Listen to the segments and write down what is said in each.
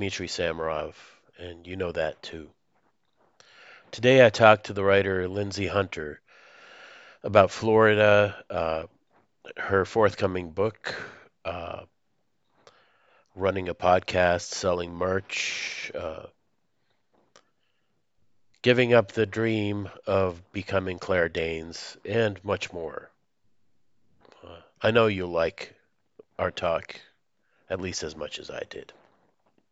Dmitry Samarov, and you know that too. Today I talked to the writer Lindsay Hunter about Florida, uh, her forthcoming book, uh, running a podcast, selling merch, uh, giving up the dream of becoming Claire Danes, and much more. Uh, I know you'll like our talk at least as much as I did.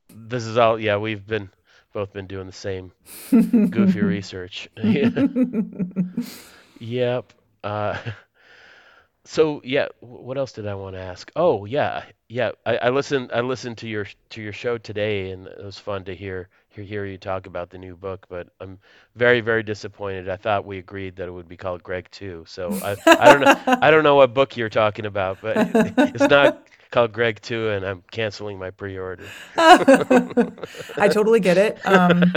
This is all, yeah, we've been both been doing the same goofy research. yep. Uh, so yeah, what else did I want to ask? Oh yeah, yeah. I, I listened. I listened to your to your show today, and it was fun to hear hear hear you talk about the new book. But I'm very very disappointed. I thought we agreed that it would be called Greg too. So I I don't know I don't know what book you're talking about, but it's not called Greg too, and I'm canceling my pre-order. I totally get it. Um,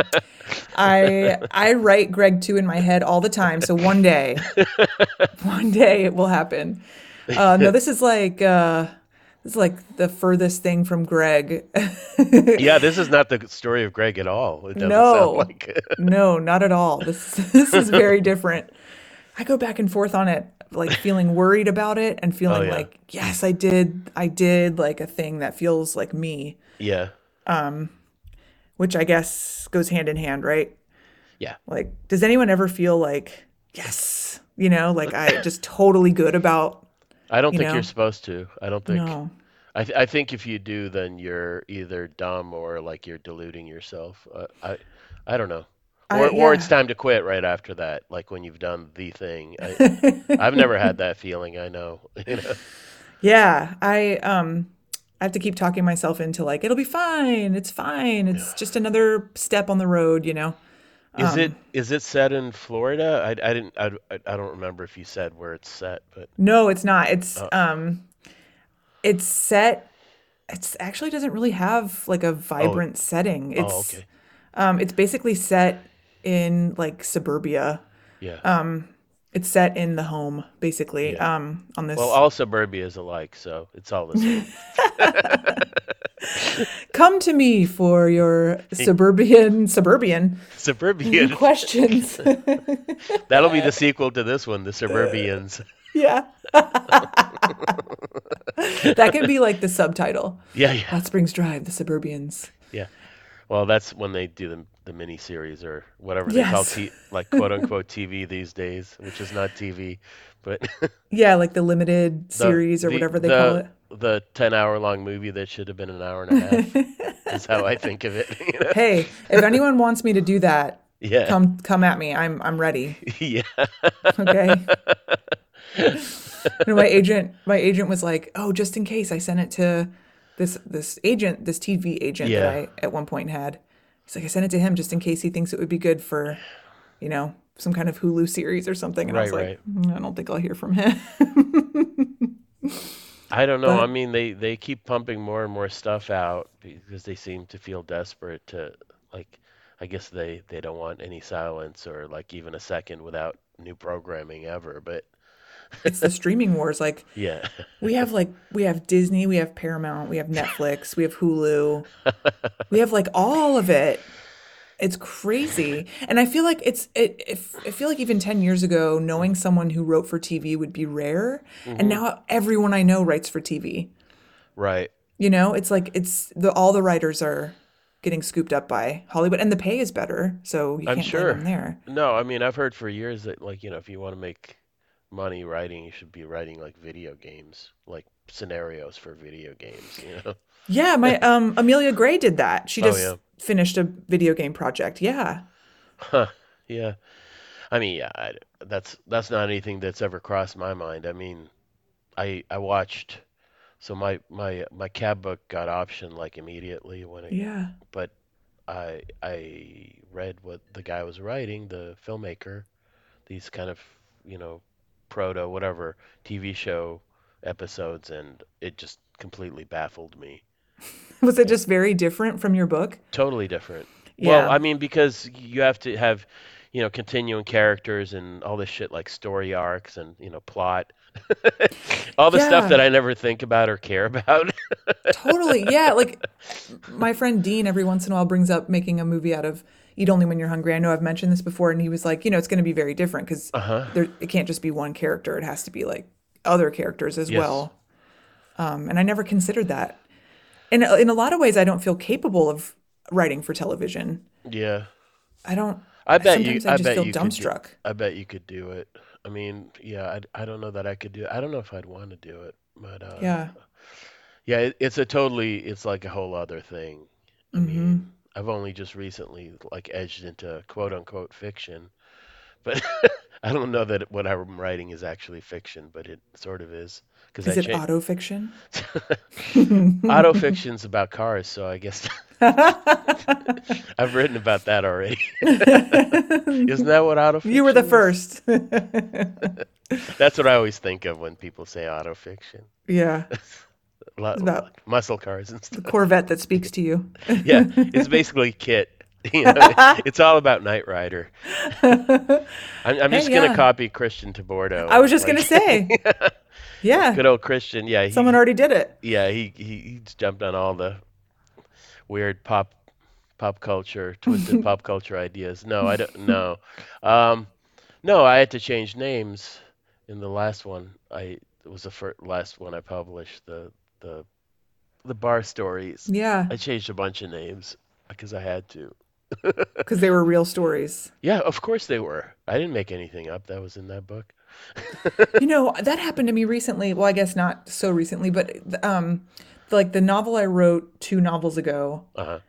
I I write Greg two in my head all the time. So one day, one day it will happen. Uh, no, this is like uh, this is like the furthest thing from Greg. yeah, this is not the story of Greg at all. It doesn't no, sound like no, not at all. This this is very different. I go back and forth on it like feeling worried about it and feeling Oh, yeah. like yes i did i did like a thing that feels like me Yeah. Um which i guess goes hand in hand right Yeah. like does anyone ever feel like yes you know like i just totally good about I don't You think know? you're supposed to. I don't think. no I, th- I think if you do, then you're either dumb or like you're deluding yourself. Uh, I I don't know. I- Or, or it's time to quit right after that, like when you've done the thing. I, I've never had that feeling. I know. You know? yeah i um i have to keep talking myself into like it'll be fine it's fine it's just another step on the road you know Is Um, it is it set in Florida? I, I didn't. I, I don't remember if you said where it's set, but No, it's not. It's Oh. um it's set it actually doesn't really have like a vibrant setting. It's oh, okay. um it's basically set in like suburbia. Yeah. Um it's set in the home basically Yeah. um on this well, all suburbia is alike, so it's all the same. come to me for your suburban suburban Suburbian. questions. That'll be the sequel to this one, the Suburbians. yeah. that could be like the subtitle. Yeah, yeah, Hot Springs Drive, the suburbians. yeah. Well, that's when they do the the mini series or whatever they call Yes. t- like quote unquote TV these days, which is not TV, but Yeah, like the limited the- series or the- whatever they the, call it. The ten hour long movie that should have been an hour and a half is how I think of it. you know? Hey, if anyone wants me to do that, Yeah. come come at me. I'm I'm ready. yeah. Okay. Know, my agent my agent was like, "Oh, just in case, I sent it to this this agent, this TV agent Yeah. that I at one point had." Like, "I sent it to him just in case he thinks it would be good for, you know, some kind of Hulu series or something." And I was Right, like, "Mm, "I don't think I'll hear from him." I don't know. But- I mean, they they keep pumping more and more stuff out because they seem to feel desperate to like. I guess they they don't want any silence or like even a second without new programming ever. But it's the streaming wars. Like yeah, we have like we have Disney, we have Paramount, we have Netflix, we have Hulu, we have like all of it. It's crazy, and I feel like it's it. If I feel like even ten years ago, knowing someone who wrote for TV would be rare, and mm-hmm. now everyone I know writes for TV. right. You know, it's like it's the all the writers are getting scooped up by Hollywood, and the pay is better, so you I'm can't sure. there. No, I mean I've heard for years that like you know if you want to make money writing, you should be writing like video games, like scenarios for video games. You know. Yeah, my um Amelia Gray did that. She Oh, just yeah. finished a video game project. Yeah. Huh. Yeah. I mean, yeah, I, that's that's not anything that's ever crossed my mind. I mean, I I watched so my my my cab book got optioned like immediately when it Yeah. but I I read what the guy was writing, the filmmaker, these kind of, you know, proto whatever TV show episodes and it just completely baffled me. Was it just very different from your book? Totally different. Yeah. Well, I mean, because you have to have, you know, continuing characters and all this shit like story arcs and, you know, plot. all the stuff that I never think about or care about. totally. Yeah, like my friend Dean every once in a while brings up making a movie out of Eat Only When You're Hungry. I know I've mentioned this before, and he was like, you know, it's going to be very different because Uh-huh. there it can't just be one character. It has to be like other characters as Yes. well. Um, and I never considered that. And in a lot of ways, I don't feel capable of writing for television. Yeah. I don't. I bet you I I just bet feel you could do. I bet you could do it. I mean, yeah, I, I don't know that I could do it. I don't know if I'd want to do it, but uh Yeah. yeah, it, it's a totally it's like a whole other thing. I hmm mean, I've only just recently like edged into quote unquote fiction, but I don't know that what I'm writing is actually fiction, but it sort of is because I Is it change. autofiction? Autofiction's about cars, so I guess I've written about that already. Isn't that what auto? You were the is? first. That's what I always think of when people say autofiction. Yeah. Lo- It's about muscle cars and stuff. the. Corvette that speaks to you. Yeah, it's basically KITT. You know, it's all about Knight Rider. I'm, I'm Hey, just gonna yeah. copy Christian TeBordo. I was just Like, gonna say, yeah, good old Christian. Yeah, someone already did it. yeah, he, he he's jumped on all the weird pop pop culture, twisted pop culture ideas. No, I don't. No, um, no, I had to change names in the last one. I it was the first last one I published. The the the bar stories. Yeah, I changed a bunch of names because I had to. because they were real stories. Yeah, of course they were. I didn't make anything up. That was in that book. You know, that happened to me recently. Well, I guess not so recently, but um, like the novel I wrote two novels ago, Uh-huh.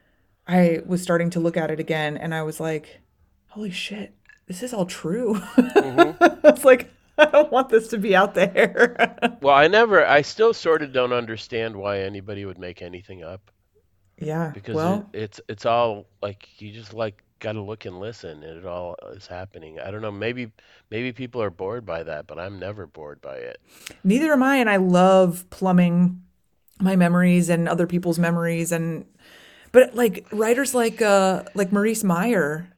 I was starting to look at it again, and I was like, "Holy shit, this is all true." hmm I was like, "I don't want this to be out there." Well, I never. I still sort of don't understand why anybody would make anything up Yeah, because it, well, it's it's all like you just like got to look and listen, and it all is happening. I don't know. Maybe maybe people are bored by that, but I'm never bored by it. neither am I, and I love plumbing my memories and other people's memories and but like writers like uh like Maurice Meyer,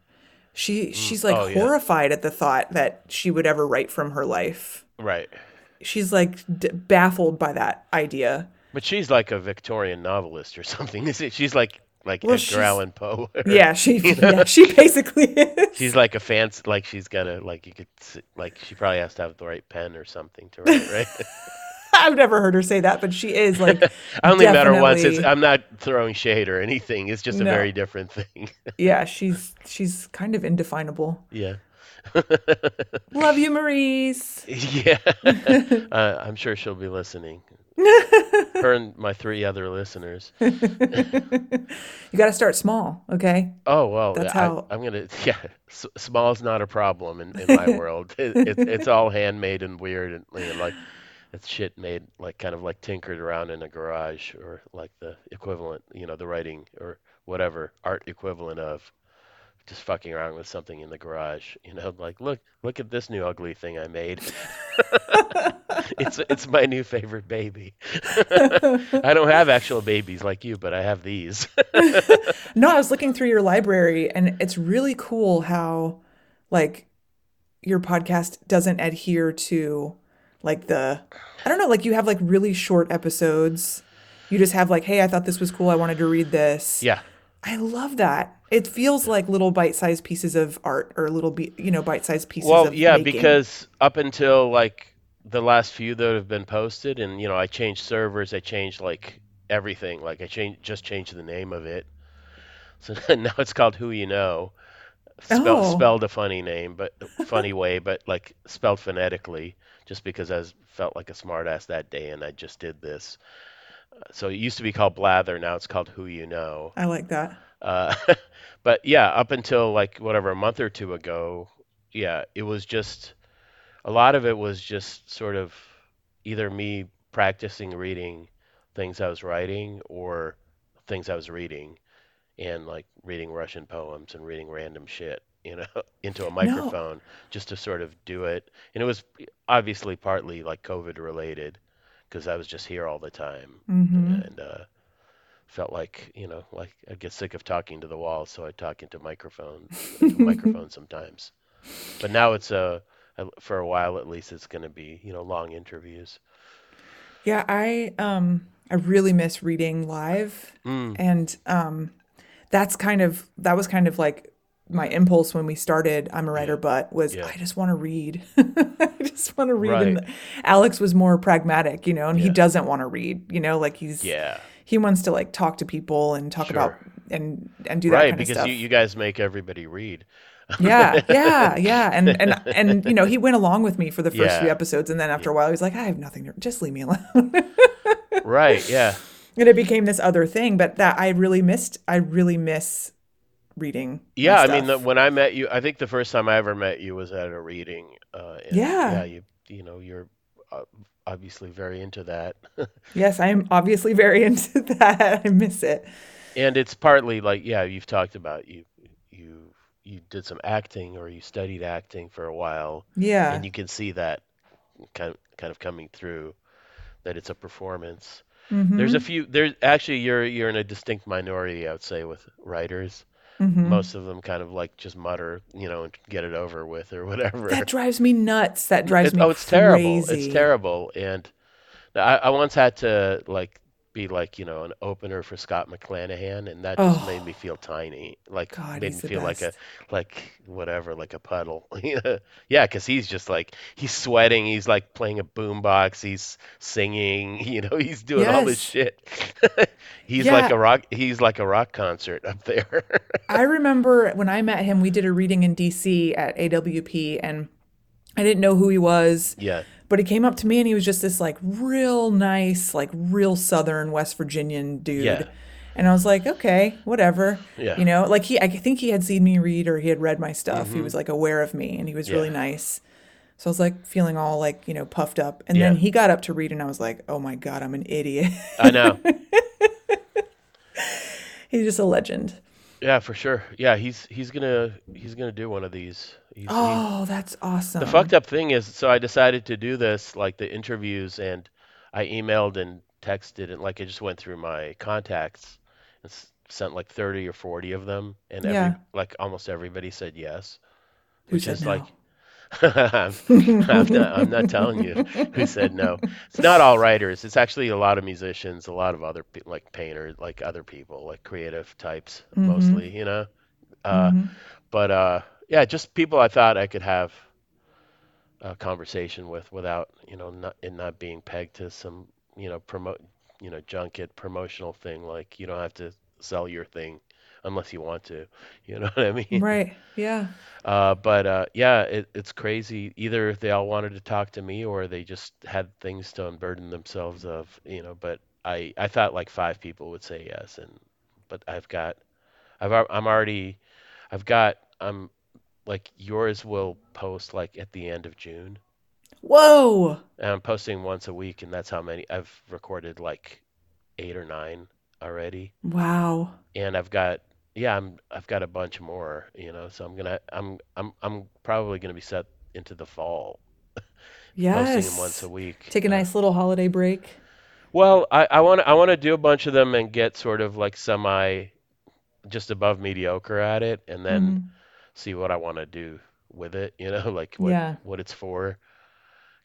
she Mm. she's like Oh yeah, horrified at the thought that she would ever write from her life. right. She's like d- baffled by that idea. But she's like a Victorian novelist or something. Is it? She's like like Well, Edgar Allan Poe. yeah, she you know? yeah, she basically is. She's like a fancy, like she's got a like you could like she probably has to have the right pen or something to write, right? I've never heard her say that, but she is like I only met her once. It's, I'm not throwing shade or anything. It's just a very different thing. Yeah, she's she's kind of indefinable. Yeah. Love you, Maurice. Yeah. Uh, I'm sure she'll be listening. Her and my three other listeners. You got to start small, okay? Oh well, That's I, how I'm gonna. Yeah, s- small is not a problem in, in my world. It, it, it's all handmade and weird and you know, like shit made like kind of like tinkered around in a garage or like the equivalent, you know, the writing or whatever art equivalent of just fucking around with something in the garage. You know, like look, look at this new ugly thing I made. It's it's my new favorite baby. I don't have actual babies like you, but I have these. No, I was looking through your library and it's really cool how like your podcast doesn't adhere to like the I don't know, like you have like really short episodes. You just have like, hey, I thought this was cool. I wanted to read this. Yeah. I love that. It feels like little bite-sized pieces of art or little be, you know, bite-sized pieces Well, yeah, making. because up until like the last few that have been posted, and you know, I changed servers, I changed like everything. Like I changed, just changed the name of it. So now it's called Who You Know, spelled Oh, spelled a funny name, but funny way, but like spelled phonetically, just because I was, felt like a smartass that day, and I just did this. So it used to be called Blather, now it's called Who You Know. I like that. Uh, but yeah, up until like whatever a month or two ago, yeah, it was just a lot of it was just sort of either me practicing reading things I was writing or things I was reading and like reading Russian poems and reading random shit, you know, into a No. microphone just to sort of do it. And it was obviously partly like COVID related because I was just here all the time Mm-hmm. and uh, felt like you know like I'd get sick of talking to the wall. so I talk into microphone into microphone sometimes. But now it's a for a while at least it's going to be you know long interviews. Yeah, I um I really miss reading live Mm, and um that's kind of that was kind of like my impulse when we started I'm a yeah, writer but was yeah, I just want to read. I just want to read right, and Alex was more pragmatic, you know, and he doesn't want to read, you know, like he's yeah, he wants to like talk to people and talk about and and do that right, kind of because you you guys make everybody read. Yeah, yeah, yeah. And and and you know, he went along with me for the first few episodes and then after yeah, a while he was like, I have nothing to just leave me alone. right, yeah. and it became this other thing, but that I really missed I really miss reading Yeah, I mean, the, when I met you, I think the first time I ever met you was at a reading, uh, and yeah, Yeah. you you know, you're uh, obviously very into that, Yes, I am obviously very into that. I miss it. and it's partly like, yeah, you've talked about you you you did some acting or you studied acting for a while, Yeah. and you can see that kind kind of coming through that it's a performance. There's a Mm-hmm. few, there's actually you're you're in a distinct minority, I would say, with writers. Mm-hmm. Most of them kind of like just mutter, you know, and get it over with or whatever. That drives me nuts. That drives It, me oh, it's terrible. It's terrible. And I, I once had to like be like, you know, an opener for Scott McClanahan, and that just made oh. me Oh, feel tiny. Like God, made me feel like a like whatever, like a puddle. Yeah, because he's just like he's sweating. He's like playing a boombox. He's singing. You know, he's doing all this shit. He's like a rock. He's like a rock concert up there. I remember when I met him, we did a reading in DC at AWP, and I didn't know who he was, Yeah. But he came up to me and he was just this like real nice, like real Southern West Virginian dude. Yeah. And I was like, okay, whatever. Yeah. You know, like he, I think he had seen me read or he had read my stuff. He hmm was like aware of me and he was really nice. So I was like feeling all like, you know, puffed up. And then he got up to read and I was like, oh my God, I'm an idiot. I know. He's just a legend. Yeah, for sure. Yeah, he's he's gonna he's gonna do one of these. He's he's Oh, that's awesome. the fucked up thing is, so I decided to do this, like the interviews, and I emailed and texted, and like I just went through my contacts and s- sent like 30 or 40 of them, and every Yeah. like almost everybody said yes, Who which said is like no? I'm, I'm not I'm not telling you who said no. It's not all writers. It's actually a lot of musicians, a lot of other pe- like painters, like other people, like creative types Mm-hmm. mostly, you know. Uh, Mm-hmm. but uh, yeah, just people I thought I could have a conversation with without, you know, not it not being pegged to some, you know, promote, you know, junket promotional thing. Like you don't have to sell your thing unless you want to. You know what I mean? Right. Yeah. Uh, but uh, yeah, it, it's crazy. Either they all wanted to talk to me or they just had things to unburden themselves of, you know. But I I thought like five people would say yes, and but I've got I've I'm already I've got I'm like yours will post like at the end of June. Whoa. And I'm posting once a week, and that's how many I've recorded like eight or nine already. Wow. And I've got yeah, I'm I've got a bunch more, you know, so I'm gonna I'm I'm I'm probably gonna be set into the fall Yeah posting them once a week. Take a Uh, nice little holiday break. well, I I want I want to do a bunch of them and get sort of like semi just above mediocre at it, and then Mm-hmm. see what I want to do with it, you know, like what Yeah. what it's for.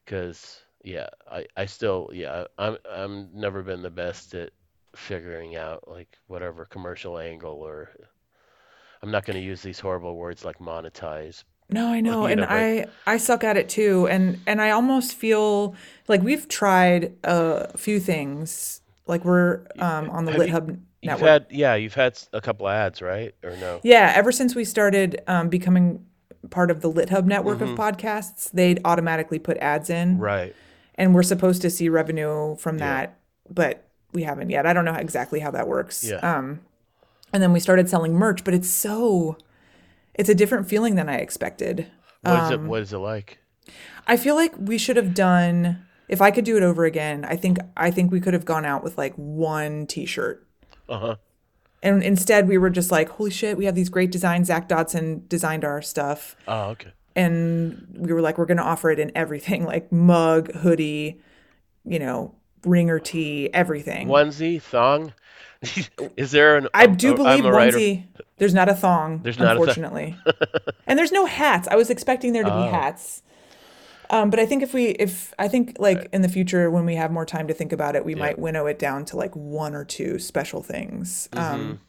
Because yeah, I I still yeah I'm I'm never been the best at figuring out like whatever commercial angle or I'm not going to use these horrible words like monetize, No, I know. you And know, I I suck at it too. And and I almost feel like we've tried a few things. Like we're um on the have you LitHub you've network. had yeah you've had a couple ads right or no? Yeah, ever since we started um becoming part of the LitHub network of Mm-hmm. podcasts, they'd automatically put ads in Right. and we're supposed to see revenue from Yeah. that, but we haven't yet. I don't know exactly how that works. Yeah. Um and then we started selling merch, but it's so it's a different feeling than I expected. What is it? What is it like? I feel like we should have done if I could do it over again, I think I think we could have gone out with like one t-shirt. Uh-huh. And instead we were just like, holy shit, we have these great designs. Zach Dodson designed our stuff. Oh, okay. And we were like, we're gonna offer it in everything, like mug, hoodie, you know, ringer tee, everything. Onesie, thong. Is there an? I do uh, believe a onesie. There's not a thong, There's not a thong. unfortunately, and there's no hats. I was expecting there to be Oh. hats, um, but I think if we, if I think like in the future when we have more time to think about it, we might winnow it down to like one or two special things, Mm-hmm. um,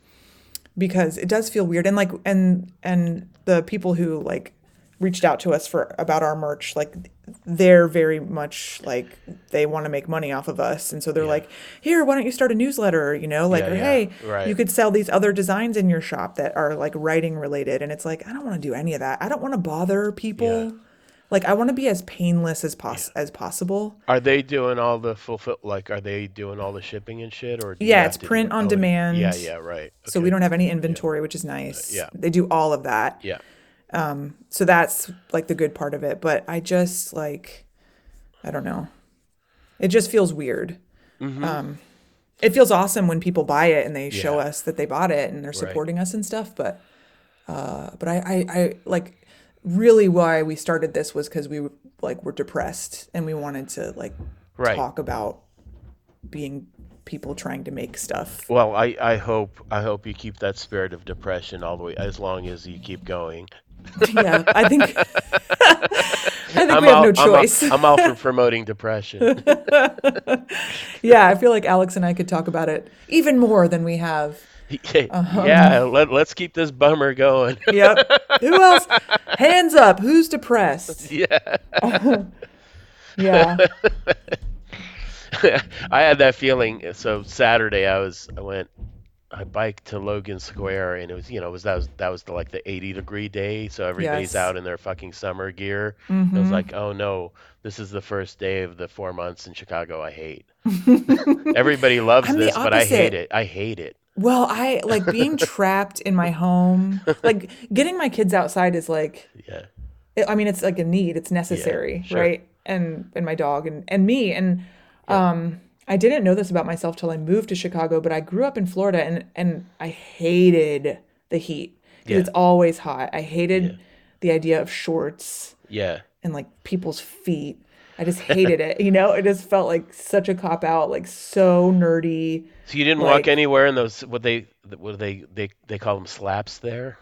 because it does feel weird. And like, and and the people who like reached out to us for about our merch, like they're very much like they want to make money off of us, and so they're like, here, why don't you start a newsletter? You know, like, Yeah, or yeah, hey, right. you could sell these other designs in your shop that are like writing related and it's like i don't want to do any of that i don't want to bother people Yeah. like i want to be as painless as pos- as possible Are they doing all the fulfill? Like, are they doing all the shipping and shit, or Yeah, it's do print on Oh, demand. Yeah, yeah, right. so we don't have any inventory which is uh, nice Yeah. they do all of that Yeah, so that's like the good part of it but i just like i don't know it just feels weird Mm-hmm. um it feels awesome when people buy it and they show us that they bought it and they're supporting us and stuff but uh but i i, I like really why we started this was because we were, like were depressed and we wanted to like Right. talk about being people trying to make stuff Well, I, I hope I hope you keep that spirit of depression all the way as long as you keep going. Yeah i think i think I'm we have no I'm choice I'm all for promoting depression. Yeah, I feel like Alex and I could talk about it even more than we have. Uh-huh. yeah, let, let's keep this bummer going. Yep. Who else? Hands up. Who's depressed? yeah. Yeah. I had that feeling. So Saturday, I was I went I biked to Logan Square, and it was you know it was that was that was the, like the 80 degree day, so everybody's Yes. Mm-hmm. out in their fucking summer gear. It was like, oh no, this is the first day of the four months in Chicago. I hate. Everybody loves this, but I hate it. I hate it. Well, I like being trapped in my home. Like getting my kids outside is like Yeah. it- I mean it's like a need, it's necessary, sure. right? And and my dog and and me and um I didn't know this about myself till I moved to Chicago, but I grew up in Florida and and I hated the heat Yeah. it's always hot. I hated Yeah. the idea of shorts Yeah. and like people's feet. I just hated it. You know, it just felt like such a cop out, like so nerdy. So you didn't Like- walk anywhere in those what they what they they they call them slaps there.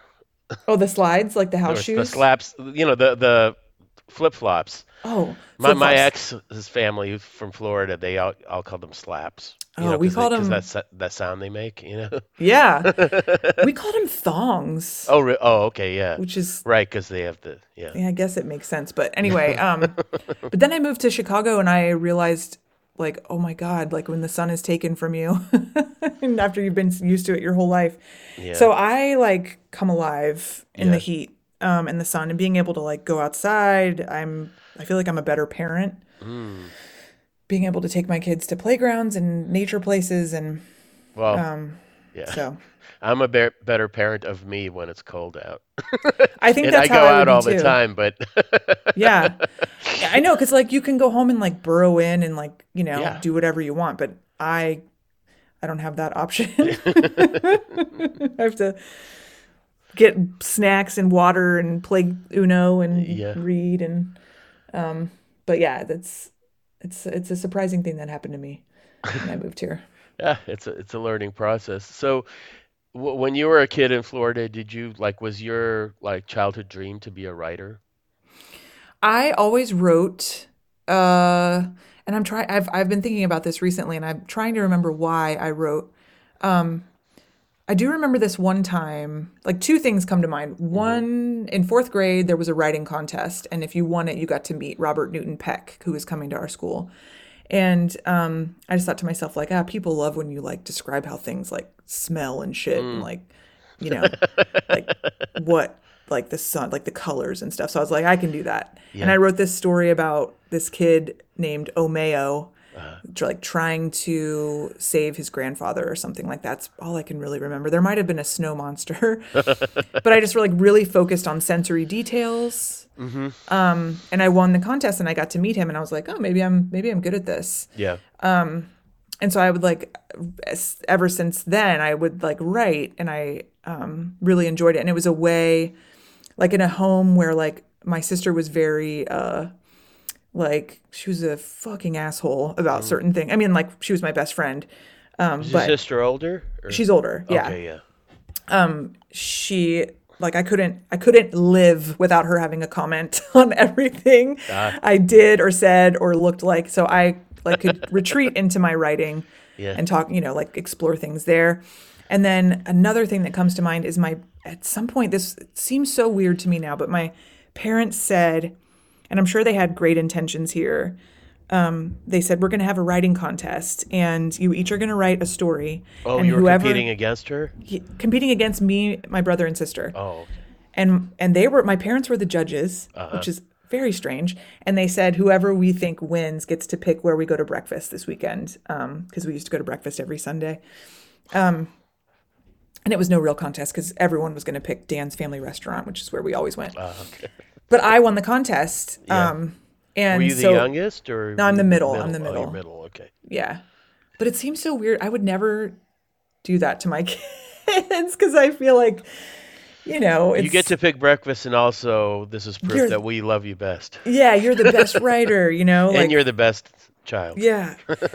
Oh, the slides, like the house the shoes. slaps, you know the the flip flops. Oh, My my ex's family from Florida, they all, all call them slaps. You Oh, know, we they- called 'cause 'em- that sa- that sound they make. You know. Yeah, we called them thongs, oh, re- oh, okay, yeah, which is right, because they have the yeah. yeah, I guess it makes sense. But anyway, um, but then I moved to Chicago and I realized, like, oh my God, like when the sun is taken from you, and after you've been used to it your whole life. Yeah. So I like come alive in Yeah. the heat, um, and the sun, and being able to like go outside. I'm, I feel like I'm a better parent. Mm. Being able to take my kids to playgrounds and nature places, and Well, um, yeah, so I'm a be- better parent of me when it's cold out, I think and I that's go I go out all the time. But Yeah. Yeah, I know, because like you can go home and like burrow in and like, you know, Yeah. do whatever you want, but I I don't have that option. I have to get snacks and water and play Uno and Yeah. read and um but yeah, that's it's it's a surprising thing that happened to me when I moved here. yeah, it's a it's a learning process. So, w- when you were a kid in Florida, did you like was your like childhood dream to be a writer? I always wrote uh and I'm trying I've I've been thinking about this recently and I'm trying to remember why I wrote um I do remember this one time, like two things come to mind. One, in fourth grade, there was a writing contest, and if you won it, you got to meet Robert Newton Peck, who was coming to our school. And um, I just thought to myself, like, ah, people love when you like describe how things like smell and shit, and like, you know, like what, like the sun, like the colors and stuff. So I was like, I can do that. And I wrote this story about this kid named Omeo like trying to save his grandfather or something like that's all I can really remember. There might have been a snow monster, but I just like really focused on sensory details. Um, and I won the contest and I got to meet him and I was like, oh, maybe I'm maybe I'm good at this. Yeah. And so I would like ever since then I would like write and I um, really enjoyed it and it was a way like in a home where like my sister was very uh like she was a fucking asshole about certain things. I mean like she was my best friend. Um, Is your but sister older? Or she's older. Yeah. okay, yeah. Um, she like I couldn't I couldn't live without her having a comment on everything Ah, I did or said or looked like. So I like could retreat into my writing yeah. and talk, you know, like explore things there. And then another thing that comes to mind is my at some point this seems so weird to me now, but my parents said, and I'm sure they had great intentions here. Um, they said we're going to have a writing contest, and you each are going to write a story, oh, and you were whoever competing against her? he- competing against me, my brother and sister, Oh, and and they were my parents were the judges, Uh-huh. which is very strange. And they said whoever we think wins gets to pick where we go to breakfast this weekend, because we used to go to breakfast every Sunday. Um, and it was no real contest because everyone was going to pick Dan's Family Restaurant, which is where we always went. Ah, okay. But I won the contest. Yeah. Um, and Were you the so youngest or? No, I'm the you middle, I'm the Oh, middle. middle. Okay. yeah, but it seems so weird. I would never do that to my kids because I feel like, you know, it's, You get to pick breakfast, and also this is proof that we love you best, yeah, you're the best writer. You know, like and you're the best child. Yeah.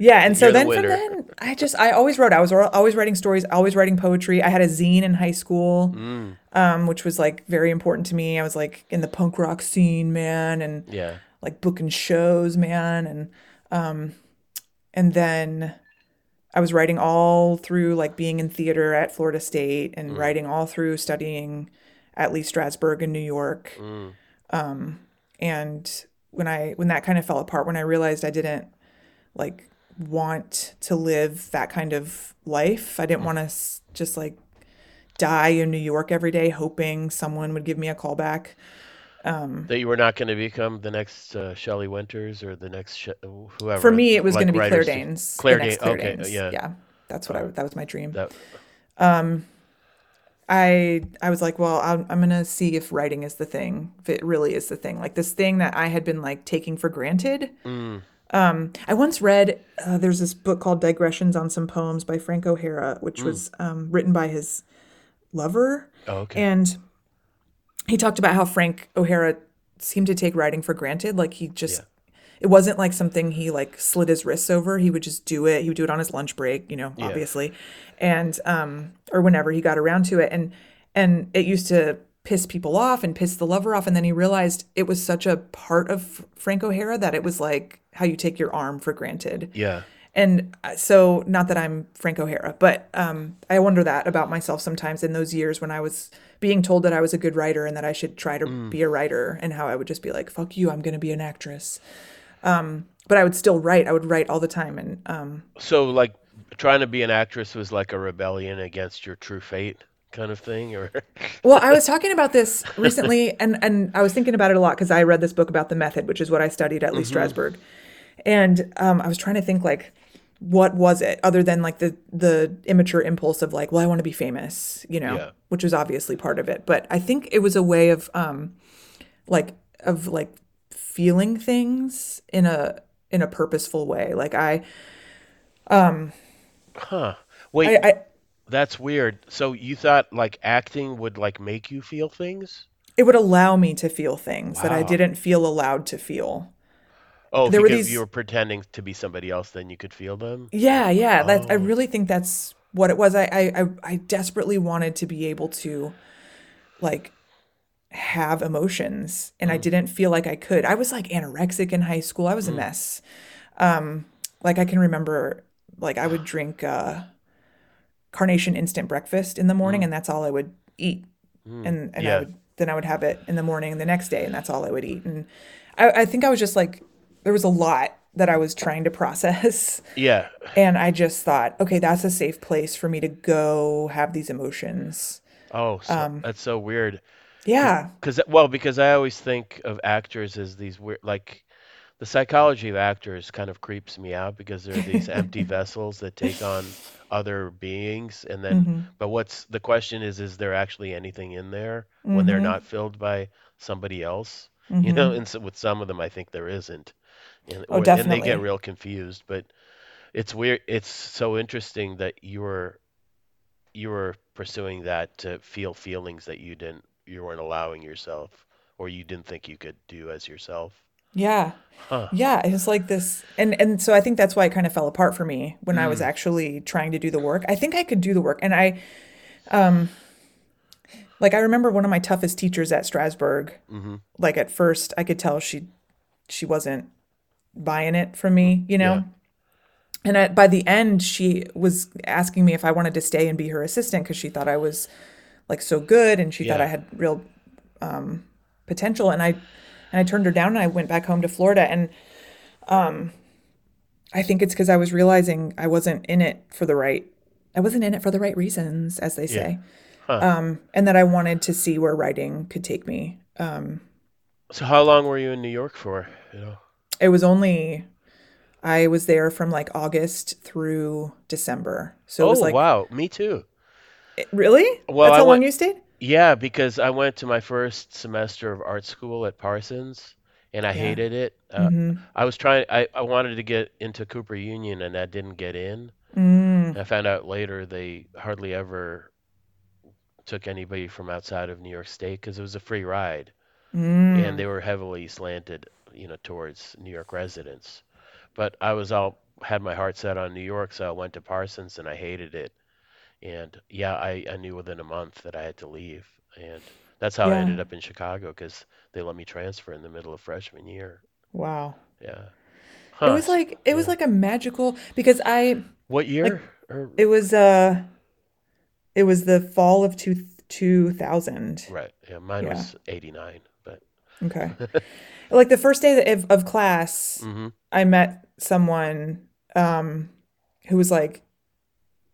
Yeah. And so the then from then, I just, I always wrote. I was always writing stories, always writing poetry. I had a zine in high school, Mm, um, which was like very important to me. I was like in the punk rock scene, man, and yeah. like booking shows, man. And, um, and then I was writing all through like being in theater at Florida State and Mm. writing all through studying at Lee Strasberg in New York Mm, and when i when that kind of fell apart when i realized i didn't like want to live that kind of life i didn't mm. want to just like die in new york every day hoping someone would give me a call back um, that you were not going to become the next uh, Shelley Winters or the next sh- whoever. for me it was like going to be claire danes Claire Danes. Okay. danes Yeah. yeah that's what i uh, that was my dream That. Um, I I was like, well, I'm, I'm gonna see if writing is the thing, if it really is the thing. Like this thing that I had been like taking for granted. Mm, Um, I once read uh, there's this book called Digressions on Some Poems by Frank O'Hara, which was um, written by his lover, oh, okay. and he talked about how Frank O'Hara seemed to take writing for granted. Like he just, it wasn't like something he like slid his wrists over. He would just do it. He would do it on his lunch break, you know, Yeah. obviously, and um, or whenever he got around to it, and and it used to piss people off and piss the lover off, and then he realized it was such a part of Frank O'Hara that it was like how you take your arm for granted. yeah. And uh, so, not that I'm Frank O'Hara, but um, I wonder that about myself sometimes in those years when I was being told that I was a good writer and that I should try to Mm. be a writer, and how I would just be like, fuck you, I'm going to be an actress. Um, but I would still write. I would write all the time. And um, So like trying to be an actress was like a rebellion against your true fate kind of thing, or well, I was talking about this recently, and, and I was thinking about it a lot because I read this book about the method, which is what I studied at Lee Mm-hmm. Strasberg. And um, I was trying to think, like, what was it other than like the the immature impulse of like well i want to be famous you know Yeah. which was obviously part of it but i think it was a way of um like of like feeling things in a in a purposeful way like i um huh? Wait, i, I that's weird. So you thought like acting would like make you feel things? it would allow me to feel things that i didn't feel allowed to feel Oh, There you, were these- you were pretending to be somebody else, then you could feel them. yeah yeah that i Oh. really think that's what it was I i i desperately wanted to be able to like have emotions and i didn't feel like i could. I was like anorexic in high school. I was a mess. Um like i can remember like i would drink uh carnation instant breakfast in the morning and that's all i would eat. And and i would then i would have it in the morning the next day and that's all i would eat. And i, I think i was just like there was a lot that i was trying to process. Yeah. and i just thought okay that's a safe place for me to go have these emotions. Oh, so, Um, that's so weird. Yeah Because well, because I always think of actors as these weird, like the psychology of actors kind of creeps me out because they're these empty vessels that take on other beings, and then. Mhm. But what's the question is, is there actually anything in there when they're Mhm. not filled by somebody else? You know, Mhm. and so with some of them, I think there isn't, and Oh, or, and they definitely. get real confused. But it's weird. It's so interesting that you were you were pursuing that to feel feelings that you didn't you weren't allowing yourself or you didn't think you could do as yourself. Yeah. Huh. Yeah, it's like this and and so I think that's why it kind of fell apart for me when I was Mm. actually trying to do the work. I think I could do the work and I um like I remember one of my toughest teachers at Strasberg. Mm-hmm. Like at first I could tell she she wasn't buying it from Mm. me, you Yeah. know? And at, by the end she was asking me if I wanted to stay and be her assistant because she thought I was like so good and she thought I had real potential and I and I turned her down and I went back home to Florida and um, I think it's because I was realizing I wasn't in it for the right I wasn't in it for the right reasons, as they Yeah. say. Huh. Um, and that I wanted to see where writing could take me. So how long were you in New York for? You know. It was only I was there from like August through December. So it Oh was like wow, me too. Really? Well, That's I how long went. you stayed? Yeah, because I went to my first semester of art school at Parsons, and I Yeah. hated it. Uh, Mm-hmm. I was trying. I, I wanted to get into Cooper Union, and I didn't get in. Mm, I found out later they hardly ever took anybody from outside of New York State because it was a free ride, and mm, they were heavily slanted, you know, towards New York residents. But I was all had my heart set on New York, so I went to Parsons, and I hated it. And yeah, I, I knew within a month that I had to leave. And that's how I ended up in Chicago because they let me transfer in the middle of freshman year. Wow. Yeah. It was like it was like a magical because I What like year? Or it was uh it was the fall of two, 2000. right. Yeah, mine Yeah. was 89, but Okay. Like the first day of, of class, hmm I met someone um, who was like,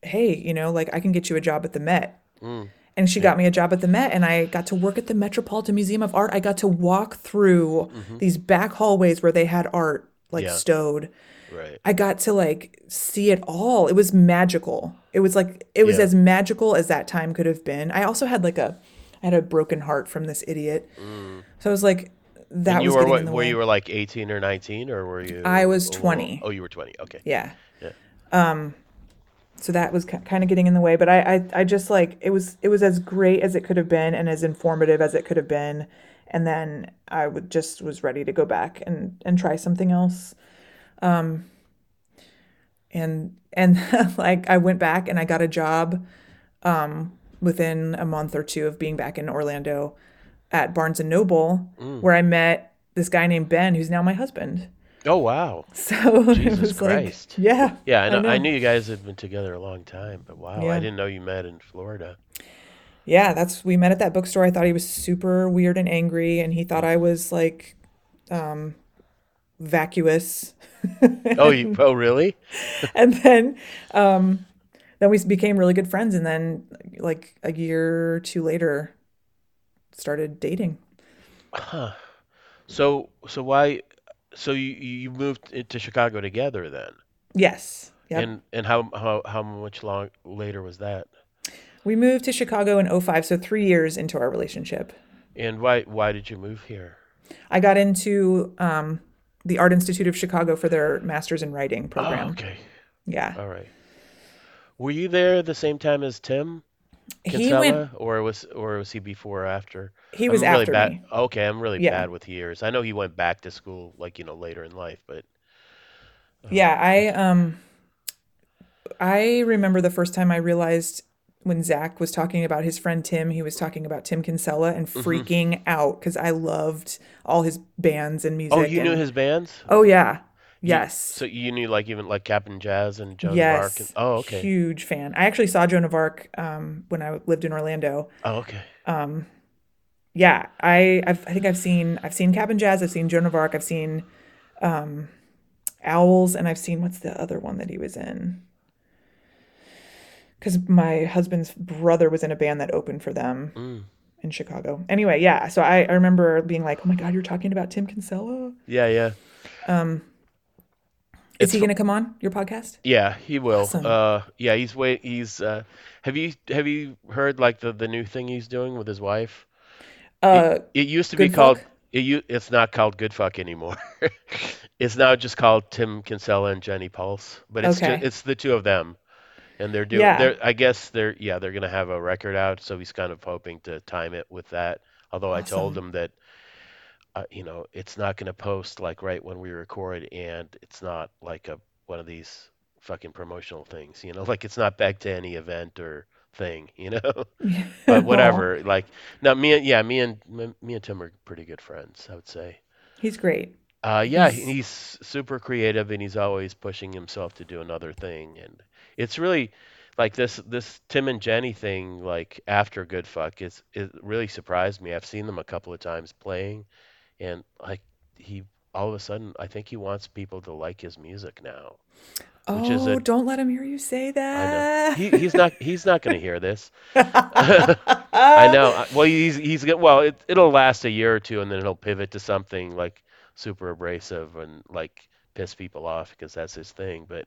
"Hey, you know, like I can get you a job at the Met." Mm, And she yeah. got me a job at the Met, and I got to work at the Metropolitan Museum of Art. I got to walk through hmm these back hallways where they had art like Yeah. stowed. Right. I got to like see it all. It was magical. It was like it was Yeah. as magical as that time could have been. I also had like a I had a broken heart from this idiot. Mm. So I was like And that you was were what? Were you were like 18 or 19, or were you? I was 20. Oh, you were 20. Okay. Yeah. Yeah. So that was kind of getting in the way, but I, I I just like it was it was as great as it could have been and as informative as it could have been. And then I would just was ready to go back and and try something else. Um and and like I went back and I got a job um within a month or two of being back in Orlando at Barnes and Noble, Mm. where I met this guy named Ben, who's now my husband. Oh wow. So it Jesus was like, Christ. yeah, Yeah, I I know. I knew you guys had been together a long time, but wow, I didn't know you met in Florida. Yeah, that's we met at that bookstore. I thought he was super weird and angry, and he thought I was like vacuous. Oh, you? Oh, really? And then um then we became really good friends and then like a year or two later started dating. Huh. So, so why? So you you moved to Chicago together then, Yes. Yep. and and how how how much long later was that? We moved to Chicago in '05, so 3 years into our relationship. And why why did you move here? I got into um the Art Institute of Chicago for their Masters in Writing Oh, program. okay. Yeah. All right. Were you there the same time as Tim He went Kinsella, or was or was he before or after? he was I'm really after bad. me. Okay, I'm really Yeah. bad with years. I know he went back to school like you know later in life, but uh, Yeah, I um I remember the first time I realized when Zach was talking about his friend Tim, he was talking about Tim Kinsella and hmm freaking out because I loved all his bands and music. Oh, music you knew his bands? oh yeah. Yes. so you knew like even like Cap'n Jazz and Joan of Arc and oh okay. Huge fan. I actually saw Joan of Arc um when I lived in Orlando. Oh okay. Um yeah, I I've, I think I've seen I've seen Cap'n Jazz, I've seen Joan of Arc, I've seen um Owls, and I've seen what's the other one that he was in? Because my husband's brother was in a band that opened for them Mm. in Chicago. Anyway, yeah. So I, I remember being like, "Oh my God, you're talking about Tim Kinsella." Yeah, yeah. Um, is he going to come on your podcast? yeah, he will. Awesome. Uh yeah, he's wait he's uh have you have you heard like the the new thing he's doing with his wife? It Uh, it used to be called it it's not called Good Fuck anymore. It's now just called Tim Kinsella and Jenny Pulse, but it's just it's the two of them. And they're doing Yeah. they're I guess they're yeah, they're gonna have a record out, so he's kind of hoping to time it with that. Although I told him that uh, you know, it's not going to post like right when we record, and it's not like a one of these fucking promotional things, you know, like it's not back to any event or thing, you know. But whatever. Like now, me and yeah, me and me me and Tim are pretty good friends, I would say. he's great. Uh, yeah, He's he's super creative and he's always pushing himself to do another thing. And it's really like this this Tim and Jenny thing, like after Good Fuck, is it really surprised me. I've seen them a couple of times playing, and like he all of a sudden, I think he wants people to like his music now, which is Oh, a don't let him hear you say that. he he's not he's not going to hear this. I know. Well, he's he's well. It it'll last a year or two, and then it'll pivot to something like super abrasive and like piss people off because that's his thing. But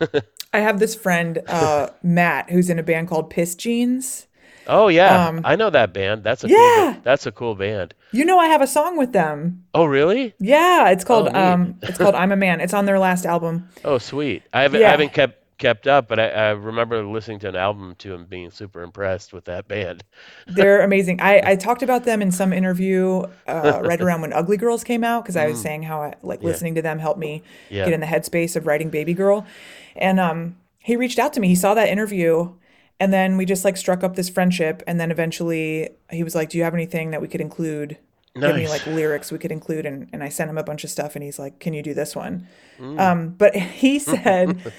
I have this friend, uh, Matt, who's in a band called Pissed Jeans. Oh yeah, Um, I know that band. That's a cool yeah, that's a cool band. you know I have a song with them. Oh really? Yeah, it's Oh called neat. um, it's called I'm a Man. It's on their last album. Oh sweet. I haven't I haven't kept kept up, but I, I remember listening to an album to and being super impressed with that band. they're amazing. I I talked about them in some interview uh, right around when Ugly Girls came out because I was Mm, saying how I, like yeah, listening to them helped me get in the headspace of writing Baby Girl, and um, he reached out to me. He saw that interview. And then we just like struck up this friendship. And then eventually he was like, Do you have anything that we could include? Give me like lyrics we could include. And, and I sent him a bunch of stuff. And he's like, Can you do this one? Mm. Um, but he said,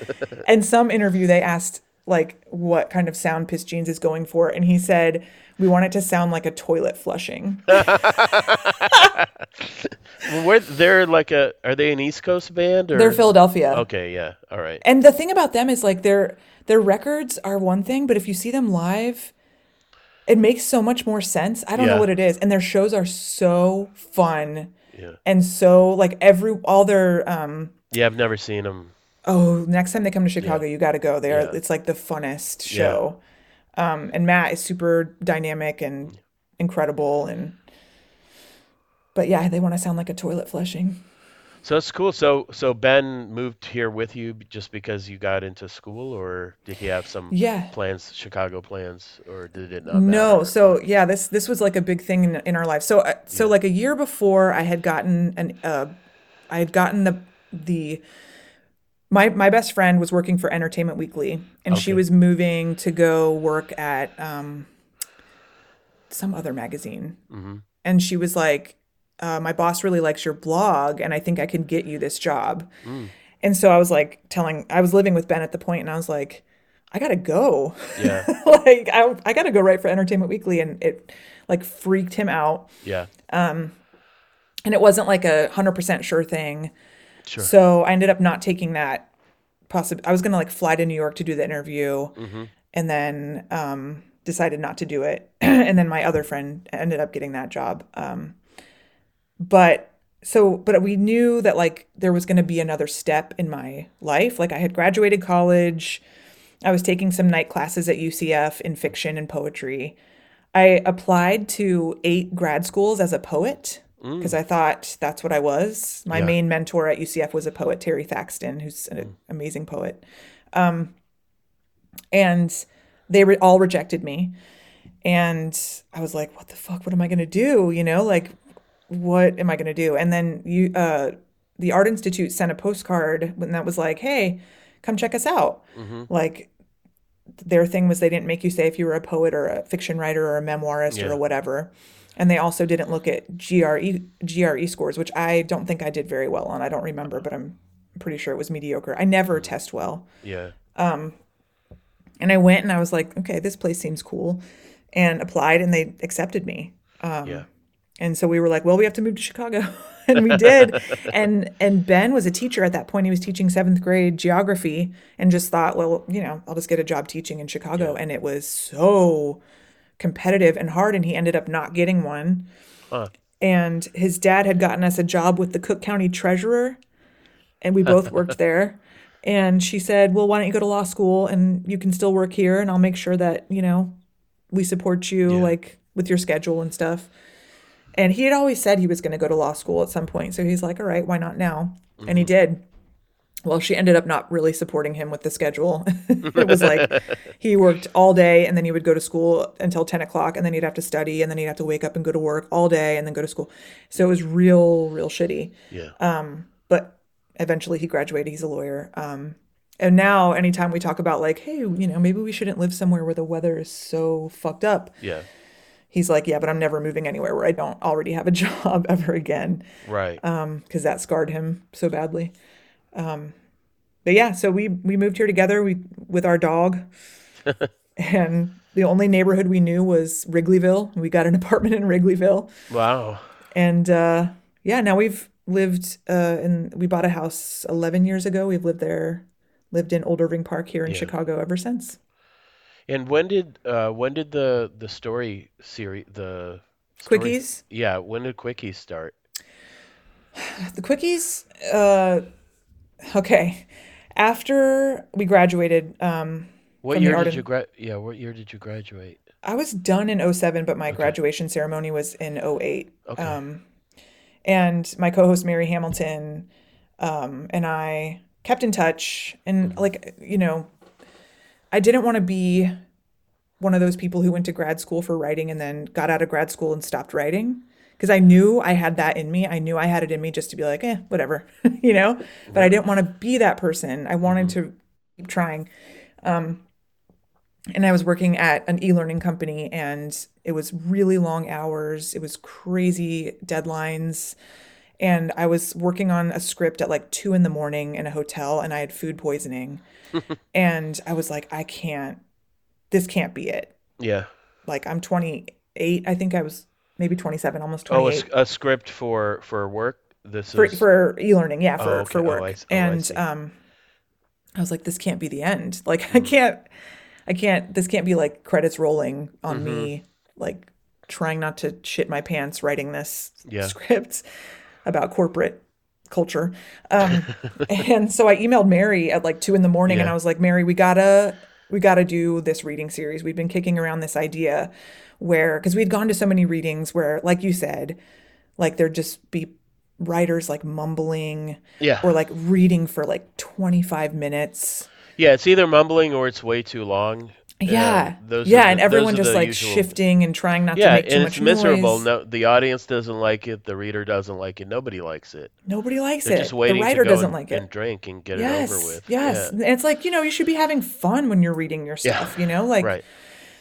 in some interview, they asked like what kind of sound Pissed Jeans is going for. And he said, We want it to sound like a toilet flushing. Where they're like a are they an East Coast band or They're Philadelphia. okay, yeah. All right. And the thing about them is like their their records are one thing, but if you see them live, it makes so much more sense. I don't know what it is. And their shows are so fun Yeah. and so like every all their um Yeah, I've never seen them. oh, next time they come to Yeah. Chicago, you got to go there. Yeah. It's like the funnest Yeah. show. Um and Matt is super dynamic and incredible and but yeah, they want to sound like a toilet flushing. So it's cool. So so Ben moved here with you just because you got into school, or did he have some Yeah. plans, Chicago plans, or did it not No, matter? so yeah, this this was like a big thing in, in our life. So uh, so Yeah. like a year before, I had gotten an uh, I had gotten the the my my best friend was working for Entertainment Weekly, and she was moving to go work at um some other magazine, Mm-hmm. and she was like, uh, "My boss really likes your blog, and I think I can get you this job." Mm. And so I was like telling, I was living with Ben at the point, and I was like, I gotta go. Yeah. like I, I gotta go write for Entertainment Weekly, and it like freaked him out. Yeah. Um, and it wasn't like a hundred percent sure thing. Sure. So I ended up not taking that possible. I was gonna like fly to New York to do the interview, Mm-hmm. and then um, decided not to do it. and then my other friend ended up getting that job. Um, but so, but we knew that like there was gonna be another step in my life. Like I had graduated college. I was taking some night classes at UCF in fiction and poetry. I applied to eight grad schools as a poet because Mm. I thought that's what I was. My Yeah. main mentor at UCF was a poet, Terry Thaxton, who's an Mm. amazing poet. And they re- all rejected me. And I was like, what the fuck? What am I going to do? You know, like, what am I going to do? And then you, uh, the Art Institute sent a postcard when that was like, hey, come check us out. Mm-hmm. Like, their thing was they didn't make you say if you were a poet or a fiction writer or a memoirist or Yeah. a whatever. And they also didn't look at GRE GRE scores, which I don't think I did very well on. I don't remember, but I'm pretty sure it was mediocre. I never test well. Yeah. Um, and I went and I was like, okay, this place seems cool, and applied and they accepted me. Yeah. And so we were like, well, we have to move to Chicago. and we did. And and Ben was a teacher at that point. He was teaching 7th grade geography and just thought, well, you know, I'll just get a job teaching in Chicago. Yeah. And it was so competitive and hard and he ended up not getting one. Huh. And his dad had gotten us a job with the Cook County Treasurer and we both worked there. And she said, "Well, why don't you go to law school and you can still work here and I'll make sure that, you know, we support you Yeah. like with your schedule and stuff." And he had always said he was going to go to law school at some point. So he's like, "All right, why not now?" And he Mm-hmm. did. Well, she ended up not really supporting him with the schedule. it was like he worked all day and then he would go to school until 10 o'clock and then he'd have to study and then he'd have to wake up and go to work all day and then go to school. So it was real, real shitty. Yeah. Um, But eventually he graduated. He's a lawyer. Um, and now, anytime we talk about, like, hey, you know, maybe we shouldn't live somewhere where the weather is so fucked up, Yeah. He's like, yeah, but I'm never moving anywhere where I don't already have a job ever again. Right. because that scarred him so badly. Um, but yeah, so we we moved here together we with our dog, and the only neighborhood we knew was Wrigleyville. We got an apartment in Wrigleyville, wow. and uh, yeah, now we've lived uh, in. We bought a house 11 years ago. We've lived there, lived in Old Irving Park here in Yeah. Chicago ever since. And when did uh when did the the story series the story, Quickies, yeah, when did Quickies start? the quickies. Uh, okay, after we graduated. Um, What year did you gra yeah, what year did you graduate? I was done in 07, but my Okay. graduation ceremony was in 08. Okay. Um, and my co-host Mary Hamilton um, and I kept in touch. And like, you know, I didn't want to be one of those people who went to grad school for writing and then got out of grad school and stopped writing. Because I knew I had that in me. I knew I had it in me just to be like, eh, whatever, you know? But I didn't want to be that person. I wanted to keep trying and I was working at an e-learning company and it was really long hours. It was crazy deadlines. And I was working on a script at like two in the morning in a hotel and I had food poisoning. and I was like, I can't, this can't be it. Yeah. Like I'm 28. I think I was maybe 27, almost 28. Oh, a, a script for for work. This for, is for e-learning. Yeah. For, Oh, okay. for Oh, work. Oh, I and, see. um, I was like, this can't be the end. Like, I can't, I can't, this can't be like credits rolling on Mm-hmm. me, like trying not to shit my pants writing this Yeah. script about corporate culture. Um, and so I emailed Mary at like two in the morning and I was like, Mary, we gotta, we gotta do this reading series. We've been kicking around this idea where, because we'd gone to so many readings where, like you said, like there'd just be writers like mumbling yeah. or like reading for like 25 minutes. Yeah, it's either mumbling or it's way too long. Yeah. those yeah, the- and everyone just like usual- shifting and trying not Yeah, to make too and much it's miserable. noise. No, the audience doesn't like it. The reader doesn't like it. Nobody likes it. Nobody likes They're it. just The waiting writer to go doesn't and, like and drink and get Yes. it over with. Yes. Yeah. It's like, you know, you should be having fun when you're reading your Yeah. stuff, you know? Like Right.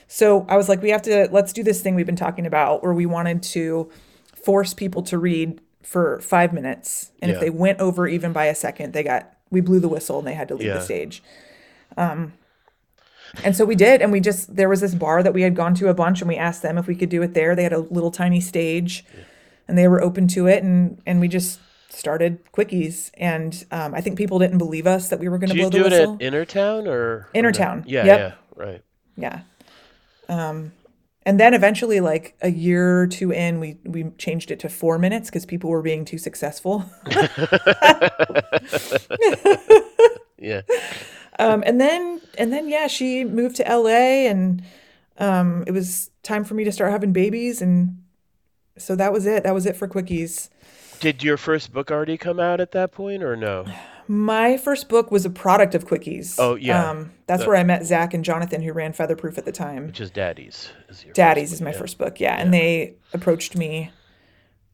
So I was like, we have to let's do this thing we've been talking about where we wanted to force people to read for five minutes. And Yeah. if they went over even by a second, they got we blew the whistle and they had to leave Yeah. the stage. Um and so we did, and we just there was this bar that we had gone to a bunch and we asked them if we could do it there. They had a little tiny stage and they were open to it and and we just started quickies and um, I think people didn't believe us that we were going to Do you blow the do it whistle. at Innertown or or no? Yeah, yep. yeah, right. Yeah. Um, and then eventually, like a year or two in, we we changed it to four minutes because people were being too successful. Yeah. Um, and then and then yeah, she moved to LA, and um, it was time for me to start having babies, and so that was it. That was it for quickies. Did your first book already come out at that point or no? My first book was a product of quickies. Oh, yeah. Um, that's The- where I met Zach and Jonathan, who ran Featherproof at the time. Which is Daddy's. Is Daddy's is my yeah. first book, yeah. And they approached me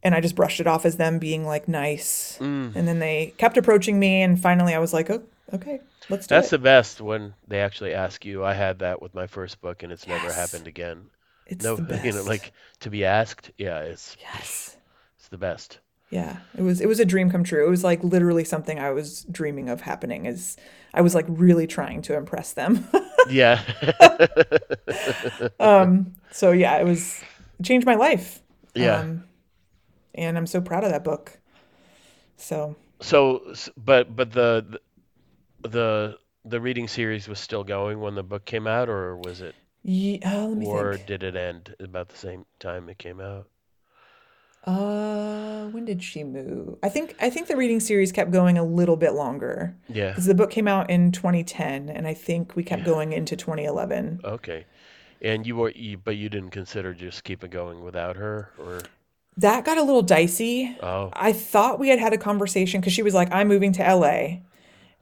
and I just brushed it off as them being like nice. Mm. And then they kept approaching me and finally I was like, oh, okay, let's do That's it. That's the best when they actually ask you. I had that with my first book and it's never happened again. it's No, the best. you know, like to be asked, yeah, it's yes. it's the best. Yeah. It was it was a dream come true. It was like literally something I was dreaming of happening is I was like really trying to impress them. Yeah. um so yeah, it was it changed my life. Yeah. Um and I'm so proud of that book. So So, but but the the the reading series was still going when the book came out, or was it, ye- uh, let me or think. did it end about the same time it came out? Uh, when did she move? I think I think the reading series kept going a little bit longer Yeah. because the book came out in 2010, and I think we kept Yeah. going into 2011. Okay. And you were, you, but you didn't consider just keeping going without her, or That got a little dicey. oh, I thought we had had a conversation because she was like, "I'm moving to LA,"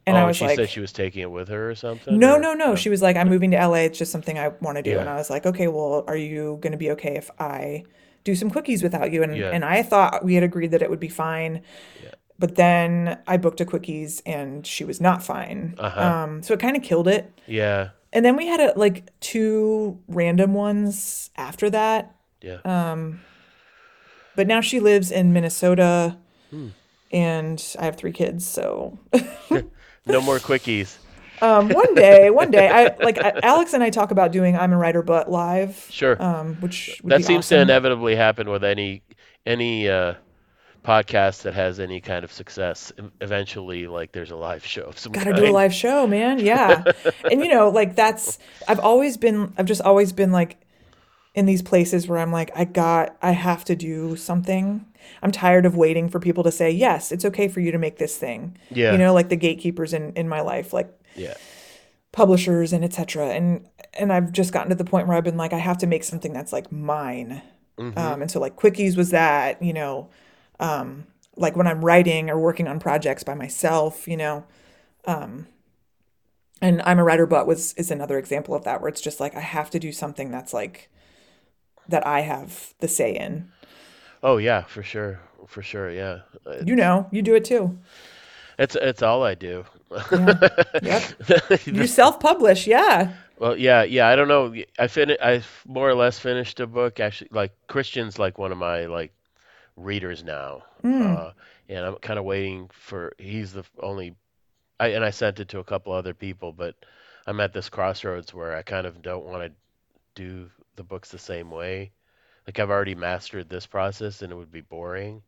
And oh, I was she like, said she was taking it with her or something? no, Or no, no. She was like, I'm moving to LA. It's just something I want to do. And I was like, okay, well, are you going to be okay if I do some Quickies without you? And Yeah. and I thought we had agreed that it would be fine. Yeah. But then I booked a Quickies and she was not fine. Uh-huh. Um, so it kind of killed it. Yeah. And then we had a, like two random ones after that. Yeah. Um, but now she lives in Minnesota Hmm. and I have three kids. So No more quickies. um, one day, one day, I like Alex and I talk about doing I'm a writer but live. Sure. Um, which would that seems to inevitably happen with any any uh, podcast that has any kind of success. Eventually, like there's a live show of some Gotta kind. do a live show, man. Yeah. and you know, like that's I've always been I've just always been like in these places where I'm like, I got I have to do something. I'm tired of waiting for people to say, Yes, it's okay for you to make this thing. Yeah. You know, like the gatekeepers in, in my life, like Yeah. publishers and etc. And and I've just gotten to the point where I've been like, I have to make something that's like mine. Mm-hmm. Um, and so like quickies was that, you know, um, like when I'm writing or working on projects by myself, you know, um, and I'm a writer, but was is another example of that where it's just like I have to do something that's like that I have the say in. Oh yeah, for sure, for sure. Yeah. You know, you do it too. It's it's all I do. Yeah. Yep. You self-publish, yeah. Well, yeah, yeah. I don't know. I fin I more or less finished a book. Actually, like Christian's like one of my like readers now, Mm. uh, and I'm kind of waiting for. He's the only. I and I sent it to a couple other people, but I'm at this crossroads where I kind of don't want to do the books the same way. Like I've already mastered this process, and it would be boring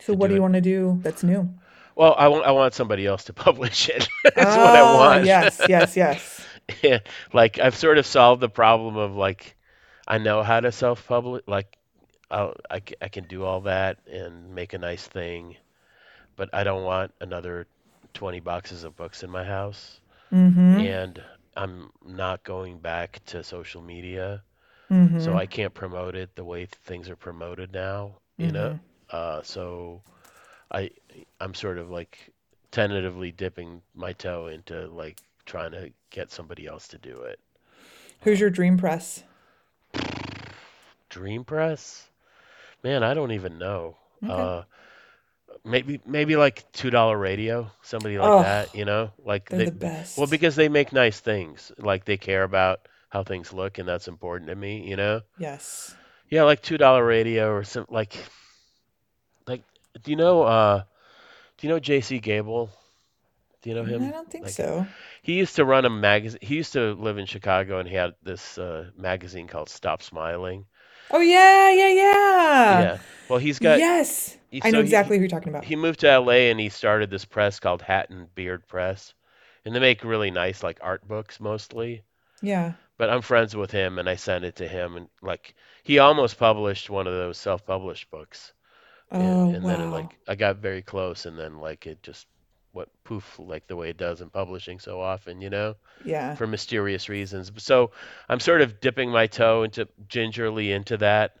So what do do you it. want to do that's new? Well, I want I want somebody else to publish it. That's what I Ah, want. yes, yes, yes. Yeah, like I've sort of solved the problem of like I know how to self-publish, like I'll, I, I can do all that and make a nice thing, but I don't want another 20 boxes of books in my house, Mm-hmm. and I'm not going back to social media, Mm-hmm. so I can't promote it the way things are promoted now, you know? Uh, so I I'm sort of like tentatively dipping my toe into like trying to get somebody else to do it. Who's your dream press? Dream Press? Man, I don't even know. Okay. Uh, maybe maybe like two dollar radio, somebody like Oh, that, you know? Like they're they, the well, because they make nice things. Like they care about how things look, and that's important to me, you know? Yes. Yeah, like two dollar radio or some like like. Do you know uh do you know J.C. Gabel? Do you know him? I don't think Like so. he used to run a magazine. He used to live in Chicago, and he had this uh, magazine called Stop Smiling. Oh yeah, yeah, yeah. Yeah. Well, he's got Yes. he- I know so he, exactly who you're talking about. he moved to LA and he started this press called Hat and Beard Press. And they make really nice like art books mostly. Yeah. But I'm friends with him and I sent it to him and like he almost published one of those self-published books. And Oh, and then it like I got very close and then like it just went poof like the way it does in publishing so often, you know, Yeah. for mysterious reasons. So I'm sort of dipping my toe into gingerly into that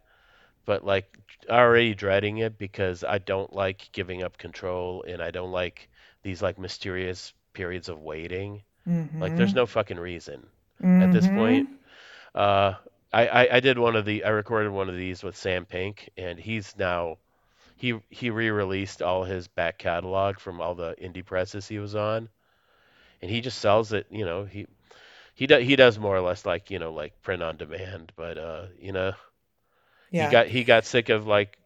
but like already dreading it because I don't like giving up control and I don't like these like mysterious periods of waiting. Like there's Mm-hmm. no fucking reason at this Mm-hmm. point. Uh, I, I I did one of the I recorded one of these with Sam Pink and he's now he he re-released all his back catalog from all the indie presses he was on and he just sells it. You know he he does he does more or less like you know like print on demand, but uh you know he got he got sick of like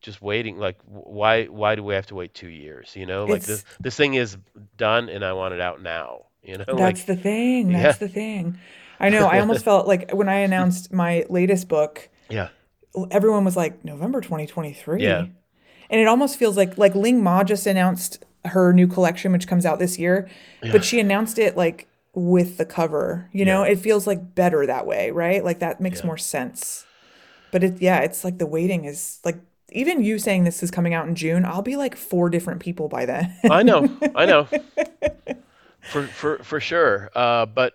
just waiting like why why do we have to wait two years you know like this this thing is done and i want it out now you know like that's the thing. yeah That's the thing. I know. I almost felt like when I announced my latest book, yeah everyone was like, November 2023. yeah And it almost feels like like Ling Ma just announced her new collection, which comes out this year, yeah but she announced it like with the cover. You know, yeah it feels like better that way, right? Like that makes yeah more sense. But it, yeah, it's like the waiting is like even you saying this is coming out in June, I'll be like four different people by then. i know i know for for for sure uh but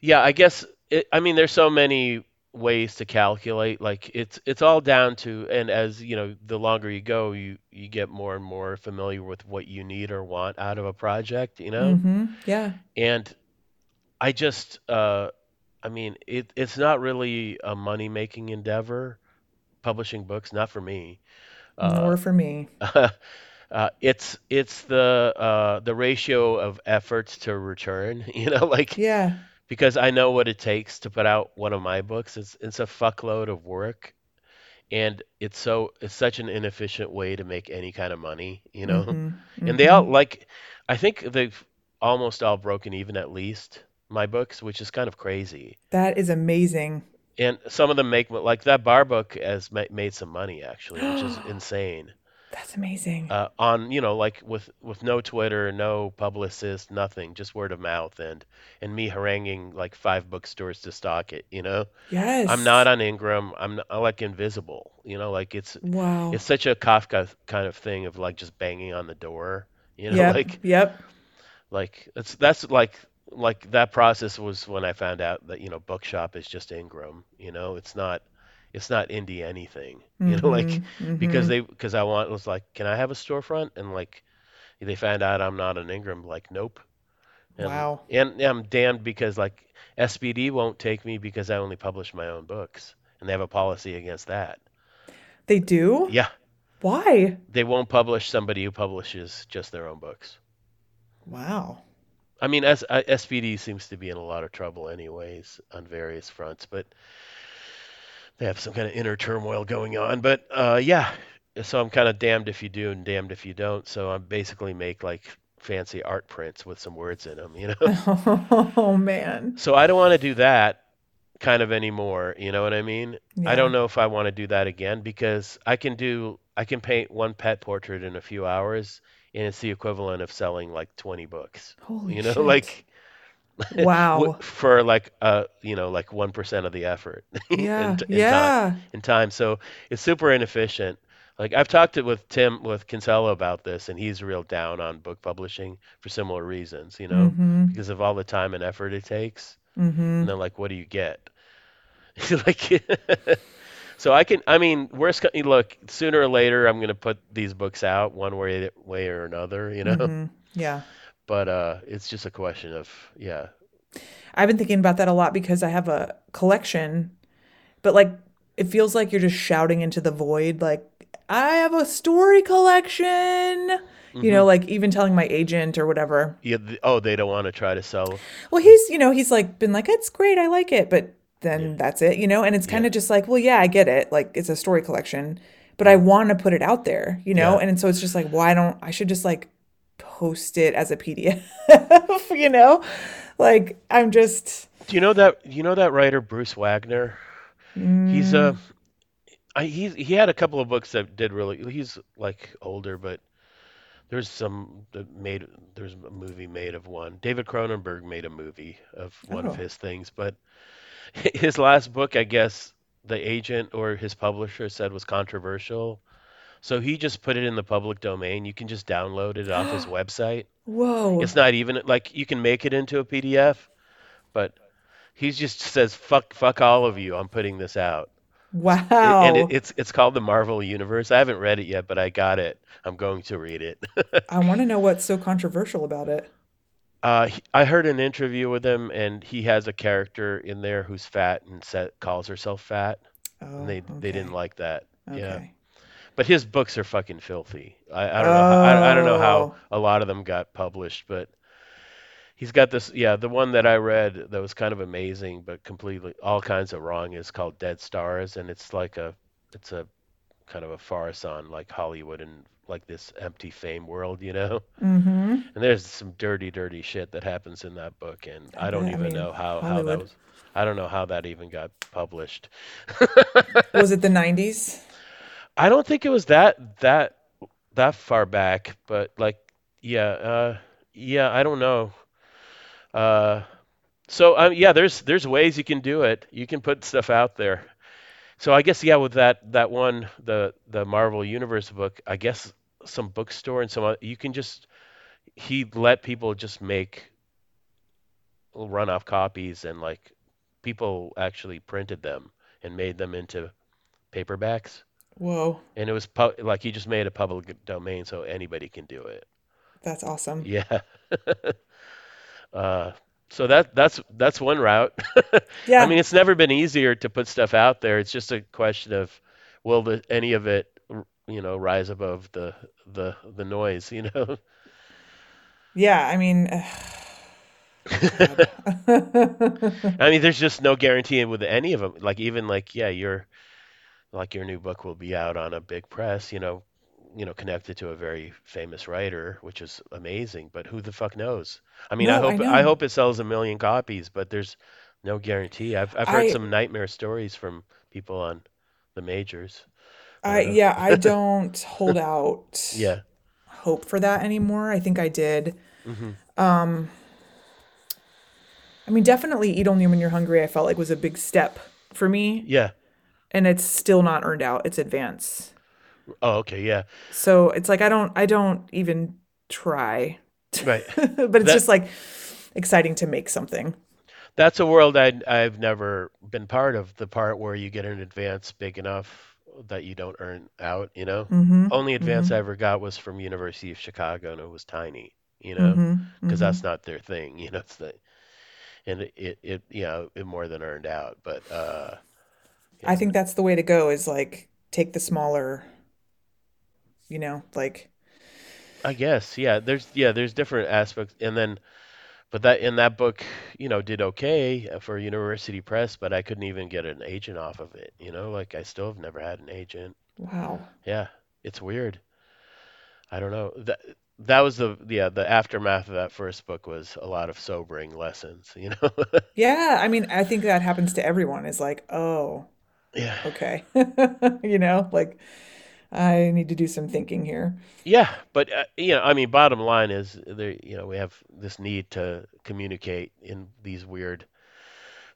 yeah i guess it, i mean there's so many ways to calculate like it's it's all down to and as you know the longer you go you you get more and more familiar with what you need or want out of a project you know Mm-hmm. Yeah. and i just uh i mean it it's not really a money making endeavor publishing books not for me uh Nor for me. uh, it's it's the uh, the ratio of efforts to return, you know, like Yeah. because I know what it takes to put out one of my books. It's it's a fuckload of work, and it's so it's such an inefficient way to make any kind of money, you know. Mm-hmm. And they all Mm-hmm. like, I think they've almost all broken even at least my books, which is kind of crazy. That is amazing. And some of them make like that bar book has made some money actually, which is That's amazing. uh, on you know like with with no Twitter, no publicist, nothing, just word of mouth and and me haranguing like five bookstores to stock it. You know, Yes. I'm not on Ingram. I'm, not, I'm like invisible. You know, like it's Wow. it's such a Kafka kind of thing of like just banging on the door. You know, Yep. like Yep. like it's that's like like that process was when I found out that you know Bookshop is just Ingram. You know, it's not it's not indie anything. You know, like Mm-hmm. because Mm-hmm. they because I want was like, can I have a storefront? And like they found out I'm not an Ingram, like nope. And Wow. and I'm damned because like SPD won't take me because I only publish my own books, and they have a policy against that. They do? Yeah, Why? they won't publish somebody who publishes just their own books. Wow. I mean, S- uh, SPD seems to be in a lot of trouble, anyways, on various fronts, but they have some kind of inner turmoil going on. But uh, yeah, so I'm kind of damned if you do and damned if you don't. So I basically make like fancy art prints with some words in them, you know. Oh man. So I don't want to do that kind of anymore. You know what I mean? Yeah. I don't know if I want to do that again because I can do I can paint one pet portrait in a few hours, and it's the equivalent of selling like 20 books. Holy You know, shit. like Wow. for like uh you know like one percent of the effort Yeah. in time Yeah. in time. So it's super inefficient. Like I've talked to, with Tim with Kinsella about this, and he's real down on book publishing for similar reasons. You know, Mm-hmm. because of all the time and effort it takes. And Mm-hmm. And then like, what do you get? like so I can I mean worst look sooner or later I'm gonna put these books out one way way or another you know Mm-hmm. Yeah. But uh it's just a question of yeah I've been thinking about that a lot because I have a collection, but like it feels like you're just shouting into the void, like, I have a story collection. You hmm know, like even telling my agent or whatever. yeah th- oh they don't want to try to sell Well, he's, you know, he's like been like, it's great, I like it, but yeah then that's it, you know? And it's kind yeah of just like, well, yeah, I get it. Like it's a story collection, but I want to put it out there, you know? yeah And so it's just like, why don't I should just like post it as a PDF, you know? Like I'm just do you know that you know that writer Bruce Wagner he's uh mm, he's he had a couple of books that did really he's like older but there's some that made there's a movie made of one David Cronenberg made a movie of one of oh, his things but his last book, I guess the agent or his publisher said was controversial. So he just put it in the public domain. You can just download it off his website. whoa. It's not even like you can make it into a PDF, but he just says fuck fuck all of you. I'm putting this out. It, and it, it's it's called the Marvel Universe. I haven't read it yet, but I got it. I'm going to read it. I want to know what's so controversial about it. Uh, he- I heard an interview with him, and he has a character in there who's fat and sa calls herself fat, oh, and Oh, they they didn't like that. Yeah. But his books are fucking filthy. I, I don't know how I, I don't know how Oh, a lot of them got published, but he's got this yeah, the one that I read that was kind of amazing but completely all kinds of wrong is called Dead Stars and it's like a it's a kind of a farce on like Hollywood and like this empty fame world, you know? mm-hmm. And there's some dirty dirty shit that happens in that book and I don't. I even mean, know how how that was I don't know how that even got published. Was it the 90s? I don't think it was that that that far back, but like, yeah, uh, yeah, I don't know. Uh, so um, yeah, there's there's ways you can do it. You can put stuff out there. So I guess yeah, with that that one, the the Marvel Universe book, I guess some bookstore and some you can just he let people just make runoff copies and like people actually printed them. and made them into paperbacks. Whoa, And it was pu- like he just made a public domain so anybody can do it. that's awesome. Yeah. Uh, so that that's that's one route. Yeah. I mean, it's never been easier to put stuff out there. It's just a question of will the, any of it, you know, rise above the the the noise, you know? Yeah, I mean. I mean, there's just no guarantee with any of them. Like even like yeah, your like your new book will be out on a big press, you know, you know, connected to a very famous writer, which is amazing. But who the fuck knows? I mean, I No, I hope I know. hope it sells a million copies, but there's no guarantee. I've I've heard I some nightmare stories from people on the majors. I I yeah, I don't hold out Yeah. hope for that anymore. I think I did. hmm Um, I mean, definitely Eat Only When You're Hungry, I felt like was a big step for me, Yeah. And it's still not earned out. It's advance. Oh, okay. Yeah. So it's like I don't I don't even try. Right. But it's That just like exciting to make something. that's a world I I've never been part of. The part where you get an advance big enough that you don't earn out. You know. Mhm. Only advance I Mhm. ever got was from University of Chicago, and it was tiny. You know. Because that's Mhm. not their thing, you know. It's the and it, it, it you know it more than earned out, but uh, I think that's the way to go is like take the smaller, you know, like I guess yeah. There's yeah, there's different aspects, and then but that in that book, you know, did okay for University Press, but I couldn't even get an agent off of it, you know. Like I still have never had an agent. wow. Yeah, it's weird. I don't know. That that was the yeah the aftermath of that first book was a lot of sobering lessons, you know. Yeah, I mean, I think that happens to everyone is like, "Oh, Yeah. okay." You know, like I need to do some thinking here. Yeah, but uh, you know, I mean, bottom line is there. You know, we have this need to communicate in these weird,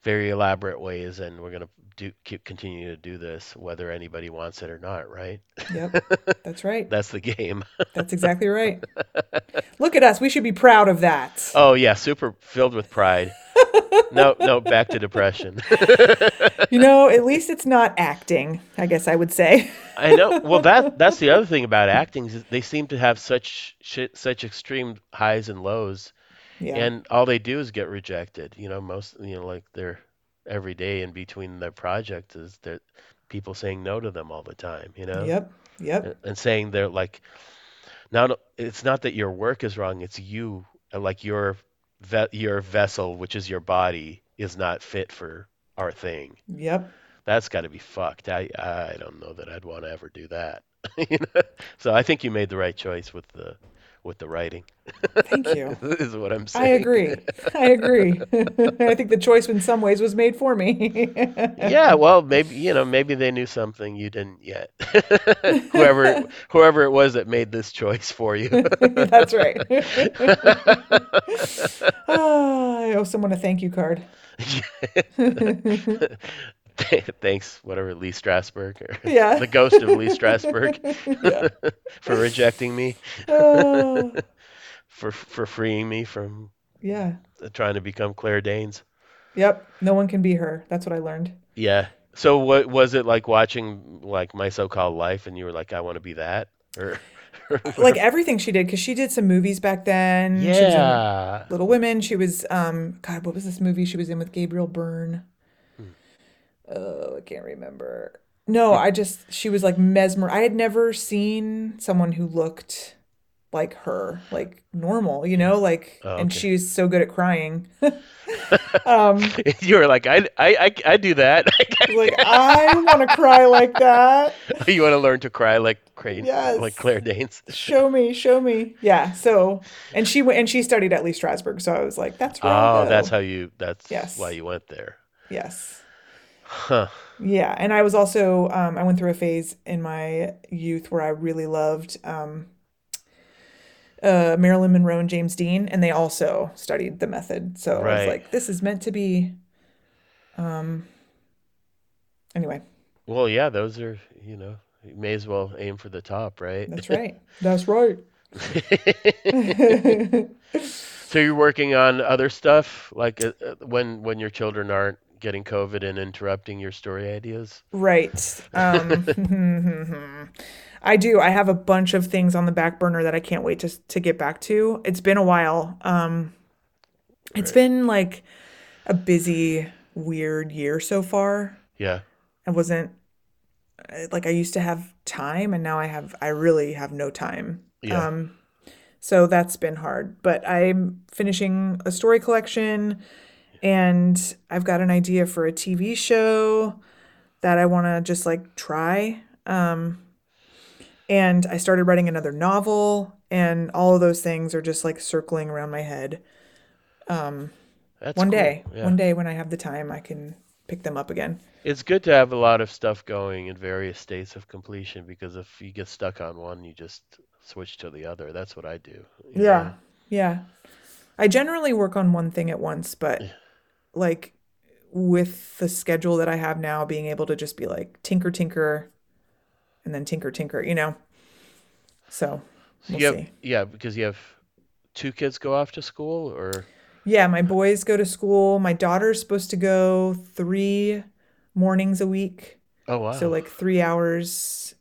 very elaborate ways, and we're gonna do keep continue to do this, whether anybody wants it or not, right? Yep. That's right. That's the game. That's exactly right. Look at us. We should be proud of that. Oh yeah, super filled with pride. No, no, back to depression. You know, at least it's not acting, I guess I would say. I know. Well, that that's the other thing about acting is they seem to have such shit, such extreme highs and lows Yeah. and all they do is get rejected. You know, most you know, like they're every day in between their projects is that people saying no to them all the time. You know, Yep. Yep. and saying they're like not. It's not that your work is wrong. It's you, like your ve- your vessel, which is your body, is not fit for our thing. Yep. That's got to be fucked. I I don't know that I'd want to ever do that. you know? So I think you made the right choice with the with the writing. Thank you. is what I'm saying. I agree. I agree. I think the choice in some ways was made for me. Yeah, well, maybe you know, maybe they knew something you didn't yet. whoever whoever it was that made this choice for you. That's right. Ah, I owe someone a thank you card. Thanks, whatever Lee Strasberg or Yeah. the ghost of Lee Strasberg for rejecting me, Oh, for for freeing me from yeah. trying to become Claire Danes. Yep. No one can be her. That's what I learned. Yeah. So what was it like watching like My So-Called Life and you were like I want to be that or Like everything she did, because she did some movies back then. She was in Yeah. Little Women. She was, um, God, what was this movie she was in with Gabriel Byrne? Oh, I can't remember. No, I just, she was like mesmer. I had never seen someone who looked like her, like normal, you know, like, Oh, and okay. she was so good at crying. Um, You were like I I I, I do that. like, I want to cry like that. you want to learn to cry like Crane, like Claire Danes. Show me, show me. Yeah. So, and she went, and she studied at Lee Strasberg. So I was like, that's I'll Oh, that's how you. That's yes. why you went there. Yes. Huh. Yeah, and I was also um, I went through a phase in my youth where I really loved um, uh, Marilyn Monroe and James Dean, and they also studied the method. So I was like, this is meant to be. Um, anyway, Well, yeah, those are you know you may as well aim for the top, right? that's right. That's right. So you're working on other stuff like uh, uh, when when your children aren't getting COVID and interrupting your story ideas. Right. Um, I do. I have a bunch of things on the back burner that I can't wait to to get back to. It's been a while. Um, it's Right. been like a busy, weird year so far. Yeah. I wasn't like I used to have time and now I have I really have no time. Yeah. Um, so that's been hard. But I'm finishing a story collection and I've got an idea for a TV show that I want to just like try. Um, and I started writing another novel and all of those things are just like circling around my head. Um, That's one cool. day, Yeah. one day when I have the time, I can pick them up again. It's good to have a lot of stuff going in various states of completion because if you get stuck on one, you just switch to the other. That's what I do, Yeah. know? Yeah. I generally work on one thing at once, but. Like with the schedule that I have now, being able to just be like tinker, tinker, and then tinker, tinker, you know? So we'll you have, yeah, because you have two kids go off to school or, Yeah, my boys go to school. My daughter's supposed to go three mornings a week. oh wow. So like three hours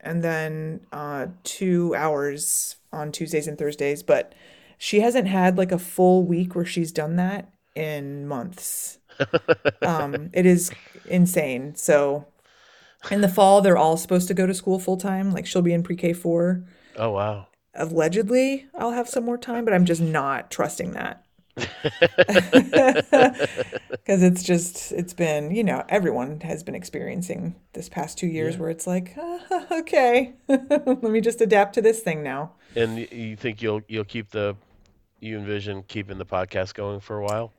and then uh, two hours on Tuesdays and Thursdays. But she hasn't had like a full week where she's done that in months. Um, it is insane. So in the fall, they're all supposed to go to school full time. Like she'll be in pre-K four. Oh wow. Allegedly, I'll have some more time, but I'm just not trusting that. Because it's just, it's been, you know, everyone has been experiencing this past two years Yeah. where it's like, "Ah, okay, let me just adapt to this thing now. And you think you'll you'll keep the you envision keeping the podcast going for a while?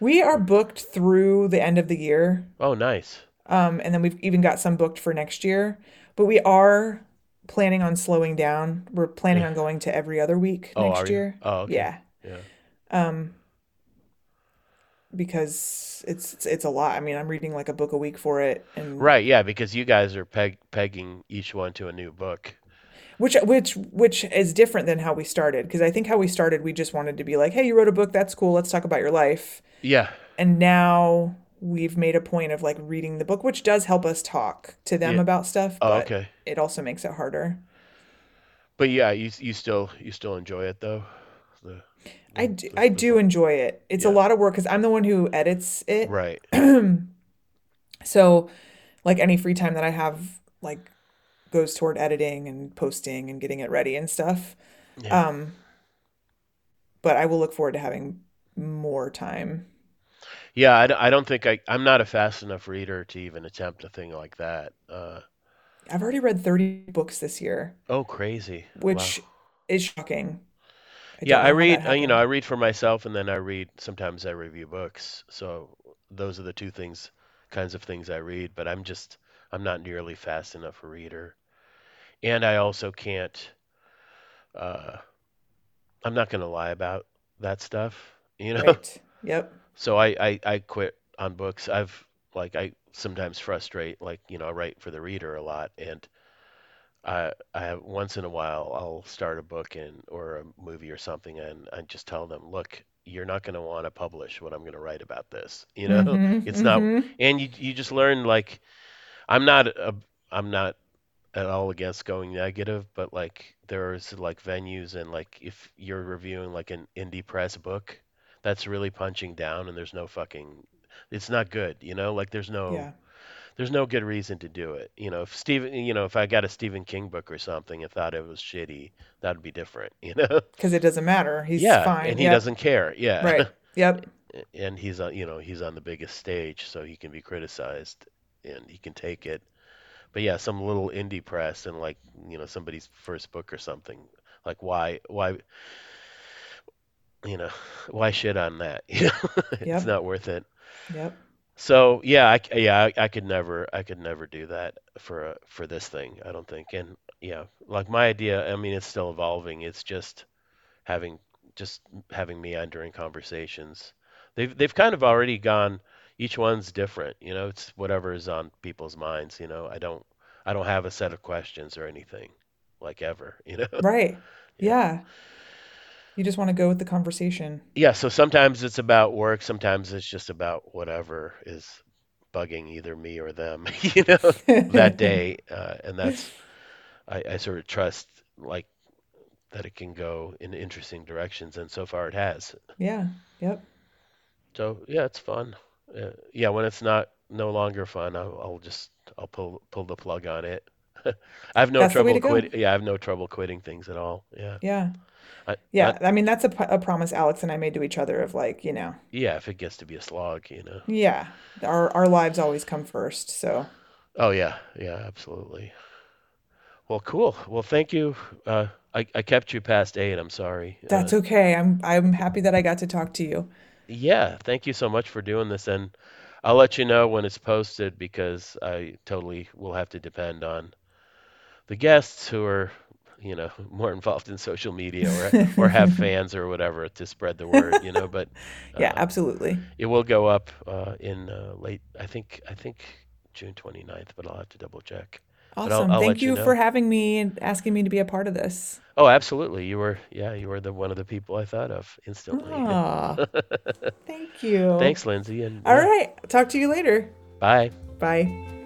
We are booked through the end of the year. Oh, nice. Um, and then we've even got some booked for next year. But we are planning on slowing down. We're planning Yeah. on going to every other week Oh, next you? year. Oh, okay. Yeah. Yeah. Um, because it's it's it's a lot. I mean, I'm reading like a book a week for it, and Right, yeah, because you guys are peg pegging each one to a new book. Which which which is different than how we started. Because I think how we started, we just wanted to be like, hey, you wrote a book, that's cool. Let's talk about your life. Yeah. And now we've made a point of like reading the book, which does help us talk to them Yeah. about stuff, Oh, okay. it also makes it harder. But yeah, you you still you still enjoy it though. The I do, the, I do enjoy it. It's a lot of work because I'm the one who edits it. Right. So, like any free time that I have, like goes toward editing and posting and getting it ready and stuff. Yeah. Um, but I will look forward to having more time. Yeah, I don't think I I'm not a fast enough reader to even attempt a thing like that. Uh I've already read 30 books this year, oh, crazy. Wow. which is shocking. I Yeah, I know how that read, uh, you know, I read for myself and then I read, sometimes I review books. So those are the two things, kinds of things I read, but I'm just, I'm not nearly fast enough a reader. And I also can't, uh, I'm not going to lie about that stuff, you know? Right. Yep. So I, I, I quit on books. I've, like, I sometimes frustrate, like, you know, I write for the reader a lot and I, I have once in a while I'll start a book and or a movie or something and I just tell them, look, you're not going to want to publish what I'm going to write about this. You know, Mm-hmm. it's not, Mm-hmm. and you you just learn like I'm not a, I'm not at all against going negative, but like there's like venues and like if you're reviewing like an indie press book, that's really punching down and there's no fucking, it's not good. You know, like there's no Yeah. there's no good reason to do it. You know, if Stephen, you know, if I got a Stephen King book or something and thought it was shitty, that'd be different, you know? Because it doesn't matter. He's Yeah, fine. and he Yep. doesn't care. Yeah. Right. Yep. And he's on, you know, he's on the biggest stage, so he can be criticized and he can take it. But yeah, some little indie press and like, you know, somebody's first book or something. Like why why you know, why shit on that? You know, it's not worth it. Yep. So yeah, I, yeah, I, I could never, I could never do that for a, for this thing. I don't think. And yeah, like my idea, I mean, it's still evolving. It's just having, just having meandering conversations. They've they've kind of already gone. Each one's different. You know, it's whatever is on people's minds. You know, I don't, I don't have a set of questions or anything, like ever. You know. Right. Yeah. Yeah. You just want to go with the conversation. Yeah, so sometimes it's about work, sometimes it's just about whatever is bugging either me or them, you know, that day. Uh, and that's I, I sort of trust like that it can go in interesting directions, and so far it has. Yeah. Yep. So yeah, it's fun. Uh, yeah, when it's not no longer fun, I'll, I'll just I'll pull pull the plug on it. I have no That's trouble quitting. Yeah, I have no trouble quitting things at all. Yeah, Yeah. I, I, Yeah. I mean, that's a, a promise Alex and I made to each other of like, you know, yeah, if it gets to be a slog, you know. yeah, our our lives always come first. So Oh yeah, yeah, absolutely. Well, cool. Well, thank you. Uh, I I kept you past eight. I'm sorry. Uh, that's okay. I'm I'm happy that I got to talk to you. Yeah, thank you so much for doing this, and I'll let you know when it's posted because I totally will have to depend on the guests who are, you know, more involved in social media or or have fans or whatever to spread the word, you know. But Yeah, uh, absolutely. it will go up uh, in uh, late. I think I think June 29th, but I'll have to double check. But I'll Awesome. I'll Thank you you for having me and asking me to be a part of this. Oh, absolutely. You were yeah, you were the one of the people I thought of instantly. Ah, thank you. Thanks, Lindsay, and All yeah, right. Talk to you later. bye. Bye.